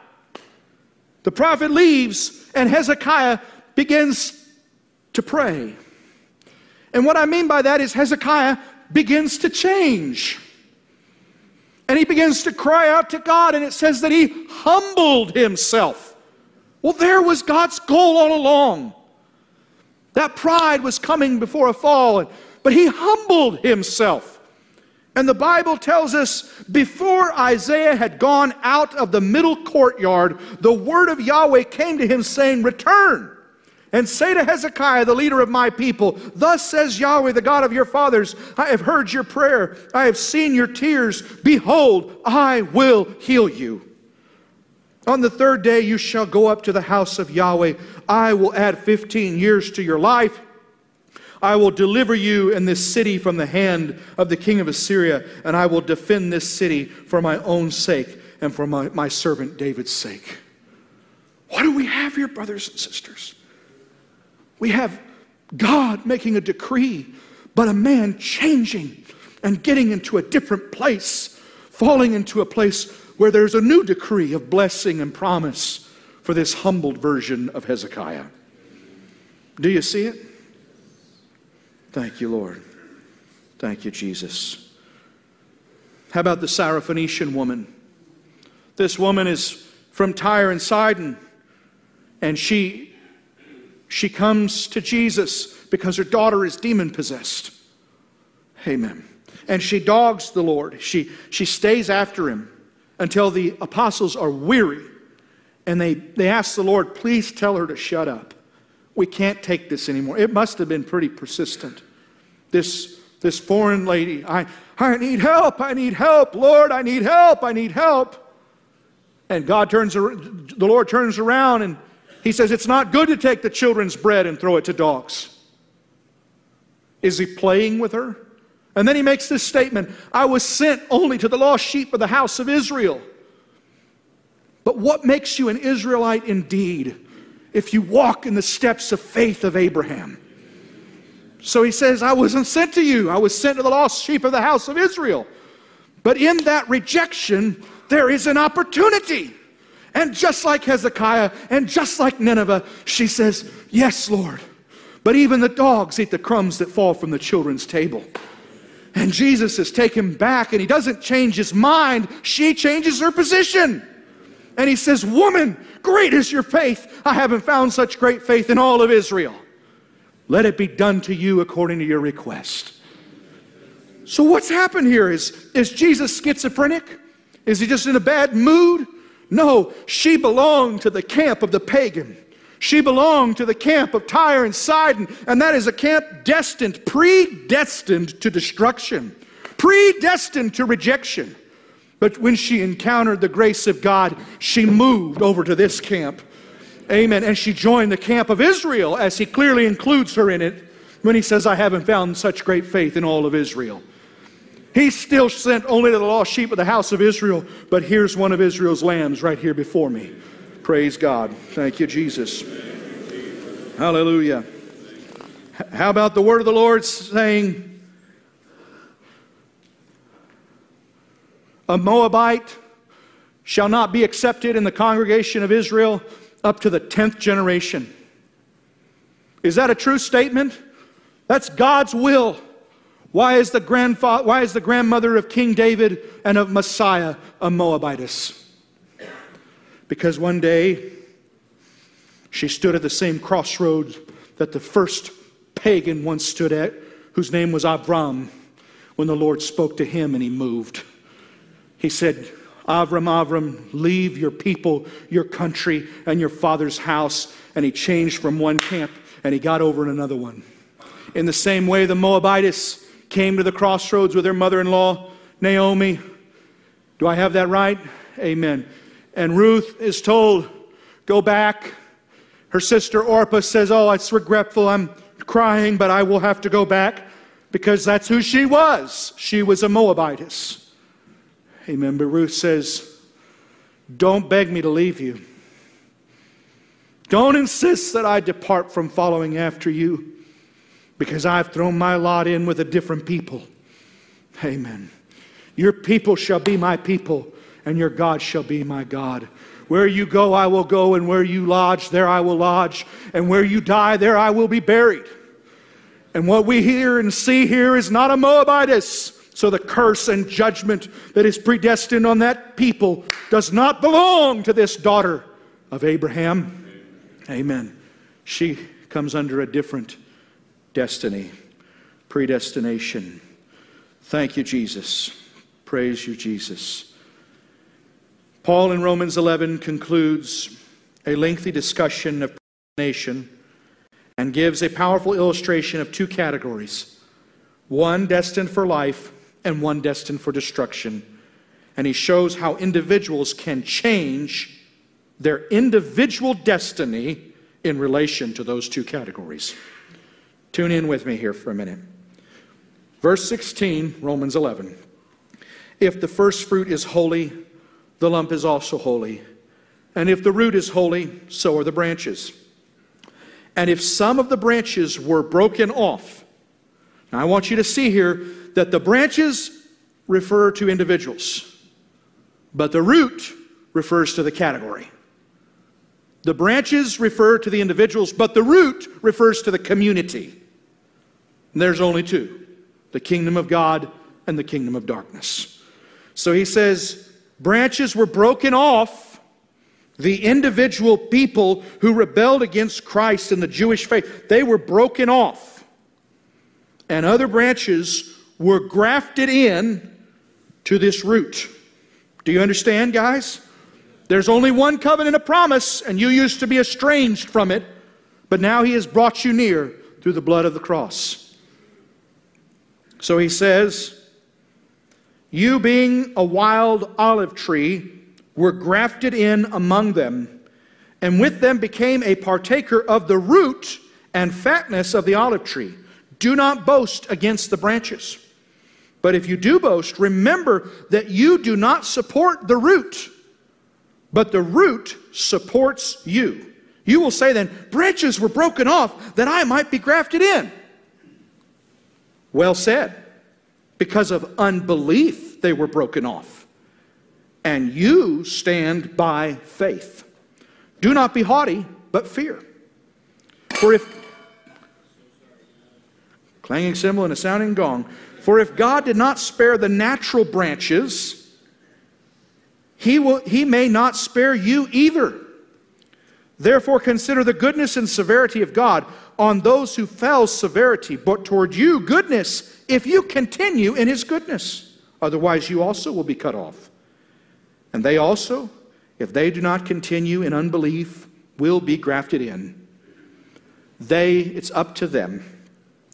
The prophet leaves, and Hezekiah begins to pray. And what I mean by that is Hezekiah begins to change. And he begins to cry out to God, and it says that he humbled himself. Well, there was God's goal all along. That pride was coming before a fall, but he humbled himself. And the Bible tells us before Isaiah had gone out of the middle courtyard, the word of Yahweh came to him saying, Return and say to Hezekiah, the leader of my people, Thus says Yahweh, the God of your fathers, I have heard your prayer, I have seen your tears. Behold, I will heal you. On the third day you shall go up to the house of Yahweh. I will add 15 years to your life. I will deliver you and this city from the hand of the king of Assyria, and I will defend this city for my own sake and for my, my servant David's sake. What do we have here, brothers and sisters? We have God making a decree, but a man changing and getting into a different place, falling into a place where there's a new decree of blessing and promise for this humbled version of Hezekiah. Do you see it? Thank you, Lord. Thank you, Jesus. How about the Syrophoenician woman? This woman is from Tyre and Sidon, and she she comes to Jesus because her daughter is demon possessed. Amen. And she dogs the Lord. She, she stays after him until the apostles are weary. And they, they ask the Lord, please tell her to shut up. We can't take this anymore. It must have been pretty persistent. This, this foreign lady, I, I need help. I need help. Lord, I need help. I need help. And God turns, the Lord turns around and he says, It's not good to take the children's bread and throw it to dogs. Is he playing with her? And then he makes this statement I was sent only to the lost sheep of the house of Israel. But what makes you an Israelite indeed if you walk in the steps of faith of Abraham? So he says, I wasn't sent to you, I was sent to the lost sheep of the house of Israel. But in that rejection, there is an opportunity. And just like Hezekiah and just like Nineveh, she says, Yes, Lord. But even the dogs eat the crumbs that fall from the children's table. And Jesus is taken back and he doesn't change his mind, she changes her position. And he says, Woman, great is your faith. I haven't found such great faith in all of Israel. Let it be done to you according to your request. So, what's happened here? Is, is Jesus schizophrenic? Is he just in a bad mood? No, she belonged to the camp of the pagan. She belonged to the camp of Tyre and Sidon, and that is a camp destined, predestined to destruction, predestined to rejection. But when she encountered the grace of God, she moved over to this camp. Amen. And she joined the camp of Israel, as he clearly includes her in it when he says, I haven't found such great faith in all of Israel. He's still sent only to the lost sheep of the house of Israel, but here's one of Israel's lambs right here before me. Praise God. Thank you, Jesus. Hallelujah. How about the word of the Lord saying, A Moabite shall not be accepted in the congregation of Israel up to the 10th generation? Is that a true statement? That's God's will. Why is the, grandfather, why is the grandmother of King David and of Messiah a Moabitess? Because one day she stood at the same crossroads that the first pagan once stood at, whose name was Abram, when the Lord spoke to him and he moved. He said, Avram, Avram, leave your people, your country, and your father's house. And he changed from one camp and he got over in another one. In the same way, the Moabites came to the crossroads with their mother in law, Naomi. Do I have that right? Amen. And Ruth is told, Go back. Her sister Orpah says, Oh, it's regretful. I'm crying, but I will have to go back because that's who she was. She was a Moabitess. Amen. But Ruth says, Don't beg me to leave you. Don't insist that I depart from following after you because I've thrown my lot in with a different people. Amen. Your people shall be my people, and your God shall be my God. Where you go, I will go, and where you lodge, there I will lodge, and where you die, there I will be buried. And what we hear and see here is not a Moabitess. So the curse and judgment that is predestined on that people does not belong to this daughter of Abraham. Amen. She comes under a different destiny, predestination. Thank you, Jesus. Praise you, Jesus. Paul in Romans 11 concludes a lengthy discussion of predestination and gives a powerful illustration of two categories one destined for life and one destined for destruction. And he shows how individuals can change their individual destiny in relation to those two categories. Tune in with me here for a minute. Verse 16, Romans 11. If the first fruit is holy, the lump is also holy. And if the root is holy, so are the branches. And if some of the branches were broken off, now I want you to see here that the branches refer to individuals, but the root refers to the category. The branches refer to the individuals, but the root refers to the community. And there's only two the kingdom of God and the kingdom of darkness. So he says, branches were broken off. The individual people who rebelled against Christ in the Jewish faith, they were broken off. And other branches were grafted in to this root. Do you understand, guys? There's only one covenant of promise, and you used to be estranged from it, but now he has brought you near through the blood of the cross. So he says, You being a wild olive tree, were grafted in among them, and with them became a partaker of the root and fatness of the olive tree. Do not boast against the branches. But if you do boast, remember that you do not support the root, but the root supports you. You will say then, branches were broken off that I might be grafted in. Well said. Because of unbelief, they were broken off. And you stand by faith. Do not be haughty, but fear. For if, clanging cymbal and a sounding gong, for if God did not spare the natural branches, he, will, he may not spare you either. Therefore, consider the goodness and severity of God on those who fell severity, but toward you goodness, if you continue in his goodness. Otherwise, you also will be cut off. And they also, if they do not continue in unbelief, will be grafted in. They, it's up to them.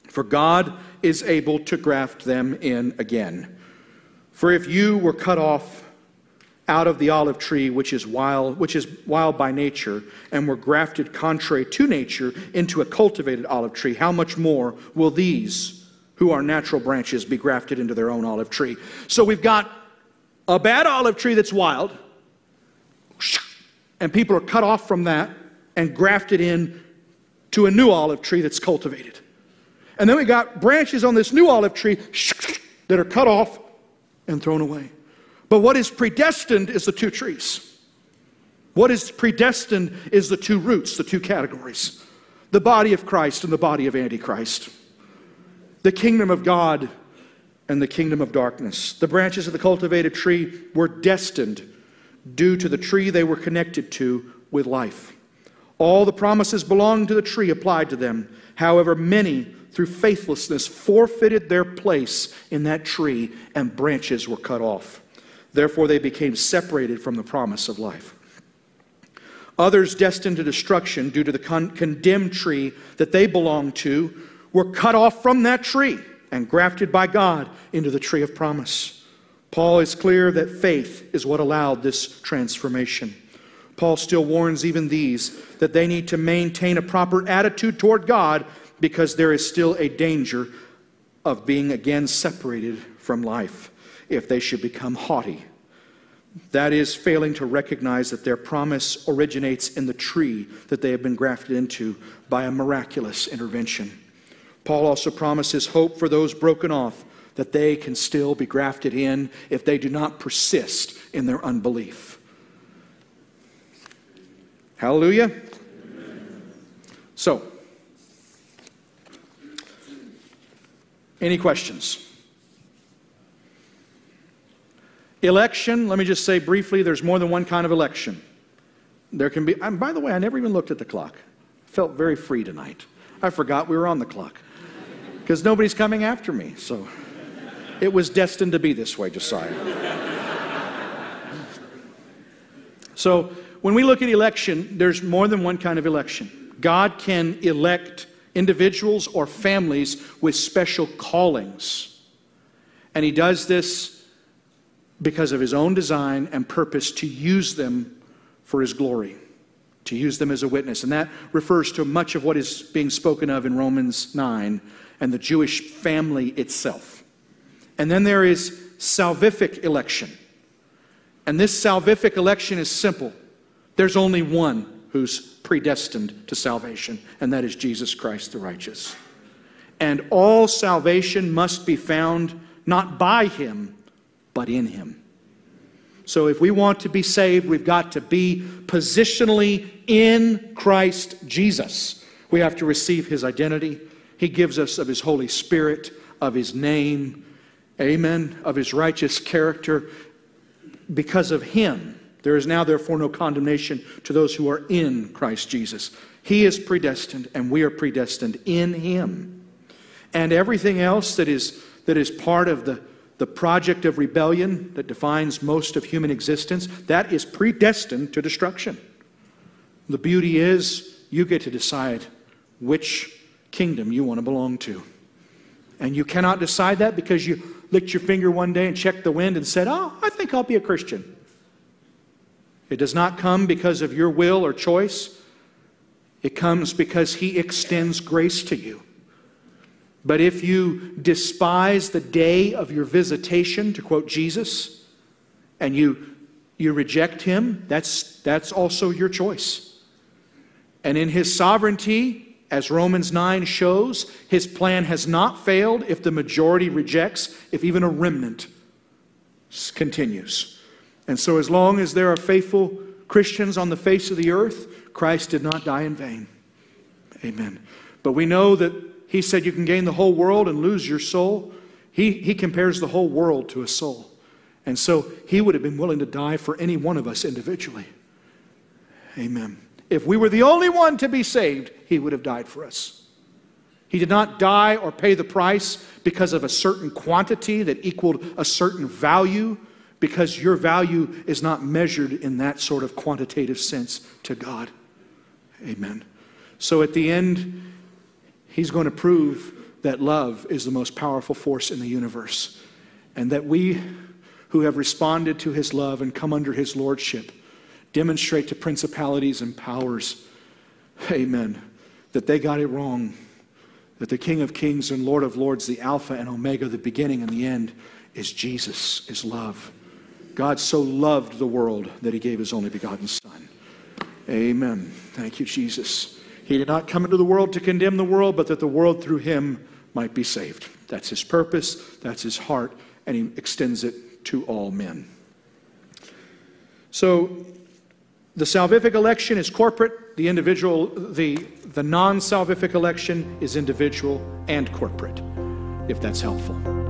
For God is able to graft them in again. For if you were cut off out of the olive tree which is wild which is wild by nature and were grafted contrary to nature into a cultivated olive tree how much more will these who are natural branches be grafted into their own olive tree so we've got a bad olive tree that's wild and people are cut off from that and grafted in to a new olive tree that's cultivated and then we got branches on this new olive tree that are cut off and thrown away but what is predestined is the two trees. What is predestined is the two roots, the two categories the body of Christ and the body of Antichrist, the kingdom of God and the kingdom of darkness. The branches of the cultivated tree were destined due to the tree they were connected to with life. All the promises belonging to the tree applied to them. However, many, through faithlessness, forfeited their place in that tree and branches were cut off. Therefore, they became separated from the promise of life. Others destined to destruction due to the con- condemned tree that they belonged to were cut off from that tree and grafted by God into the tree of promise. Paul is clear that faith is what allowed this transformation. Paul still warns even these that they need to maintain a proper attitude toward God because there is still a danger of being again separated from life if they should become haughty. That is, failing to recognize that their promise originates in the tree that they have been grafted into by a miraculous intervention. Paul also promises hope for those broken off that they can still be grafted in if they do not persist in their unbelief. Hallelujah. Amen. So, any questions? Election, let me just say briefly there's more than one kind of election. There can be, and by the way, I never even looked at the clock. Felt very free tonight. I forgot we were on the clock because nobody's coming after me. So it was destined to be this way, Josiah. so when we look at election, there's more than one kind of election. God can elect individuals or families with special callings. And He does this because of His own design and purpose to use them for His glory, to use them as a witness. And that refers to much of what is being spoken of in Romans 9 and the Jewish family itself. And then there is salvific election. And this salvific election is simple there's only one who's predestined to salvation, and that is Jesus Christ the righteous. And all salvation must be found not by him, but in him. So if we want to be saved, we've got to be positionally in Christ Jesus. We have to receive his identity, he gives us of His Holy Spirit, of His name, amen, of His righteous character. Because of Him, there is now therefore no condemnation to those who are in Christ Jesus. He is predestined, and we are predestined in Him. And everything else that is, that is part of the, the project of rebellion that defines most of human existence, that is predestined to destruction. The beauty is you get to decide which kingdom you want to belong to. And you cannot decide that because you licked your finger one day and checked the wind and said, Oh, I think I'll be a Christian. It does not come because of your will or choice, it comes because He extends grace to you. But if you despise the day of your visitation, to quote Jesus, and you, you reject Him, that's, that's also your choice. And in His sovereignty, as Romans 9 shows, his plan has not failed if the majority rejects, if even a remnant continues. And so, as long as there are faithful Christians on the face of the earth, Christ did not die in vain. Amen. But we know that he said you can gain the whole world and lose your soul. He, he compares the whole world to a soul. And so he would have been willing to die for any one of us individually. Amen. If we were the only one to be saved, he would have died for us. He did not die or pay the price because of a certain quantity that equaled a certain value, because your value is not measured in that sort of quantitative sense to God. Amen. So at the end, he's going to prove that love is the most powerful force in the universe, and that we who have responded to his love and come under his lordship demonstrate to principalities and powers, amen, that they got it wrong. That the King of Kings and Lord of Lords, the Alpha and Omega, the beginning and the end, is Jesus, is love. God so loved the world that he gave his only begotten Son. Amen. Thank you, Jesus. He did not come into the world to condemn the world, but that the world through him might be saved. That's his purpose, that's his heart, and he extends it to all men. So the salvific election is corporate, the individual, the, the non salvific election is individual and corporate, if that's helpful.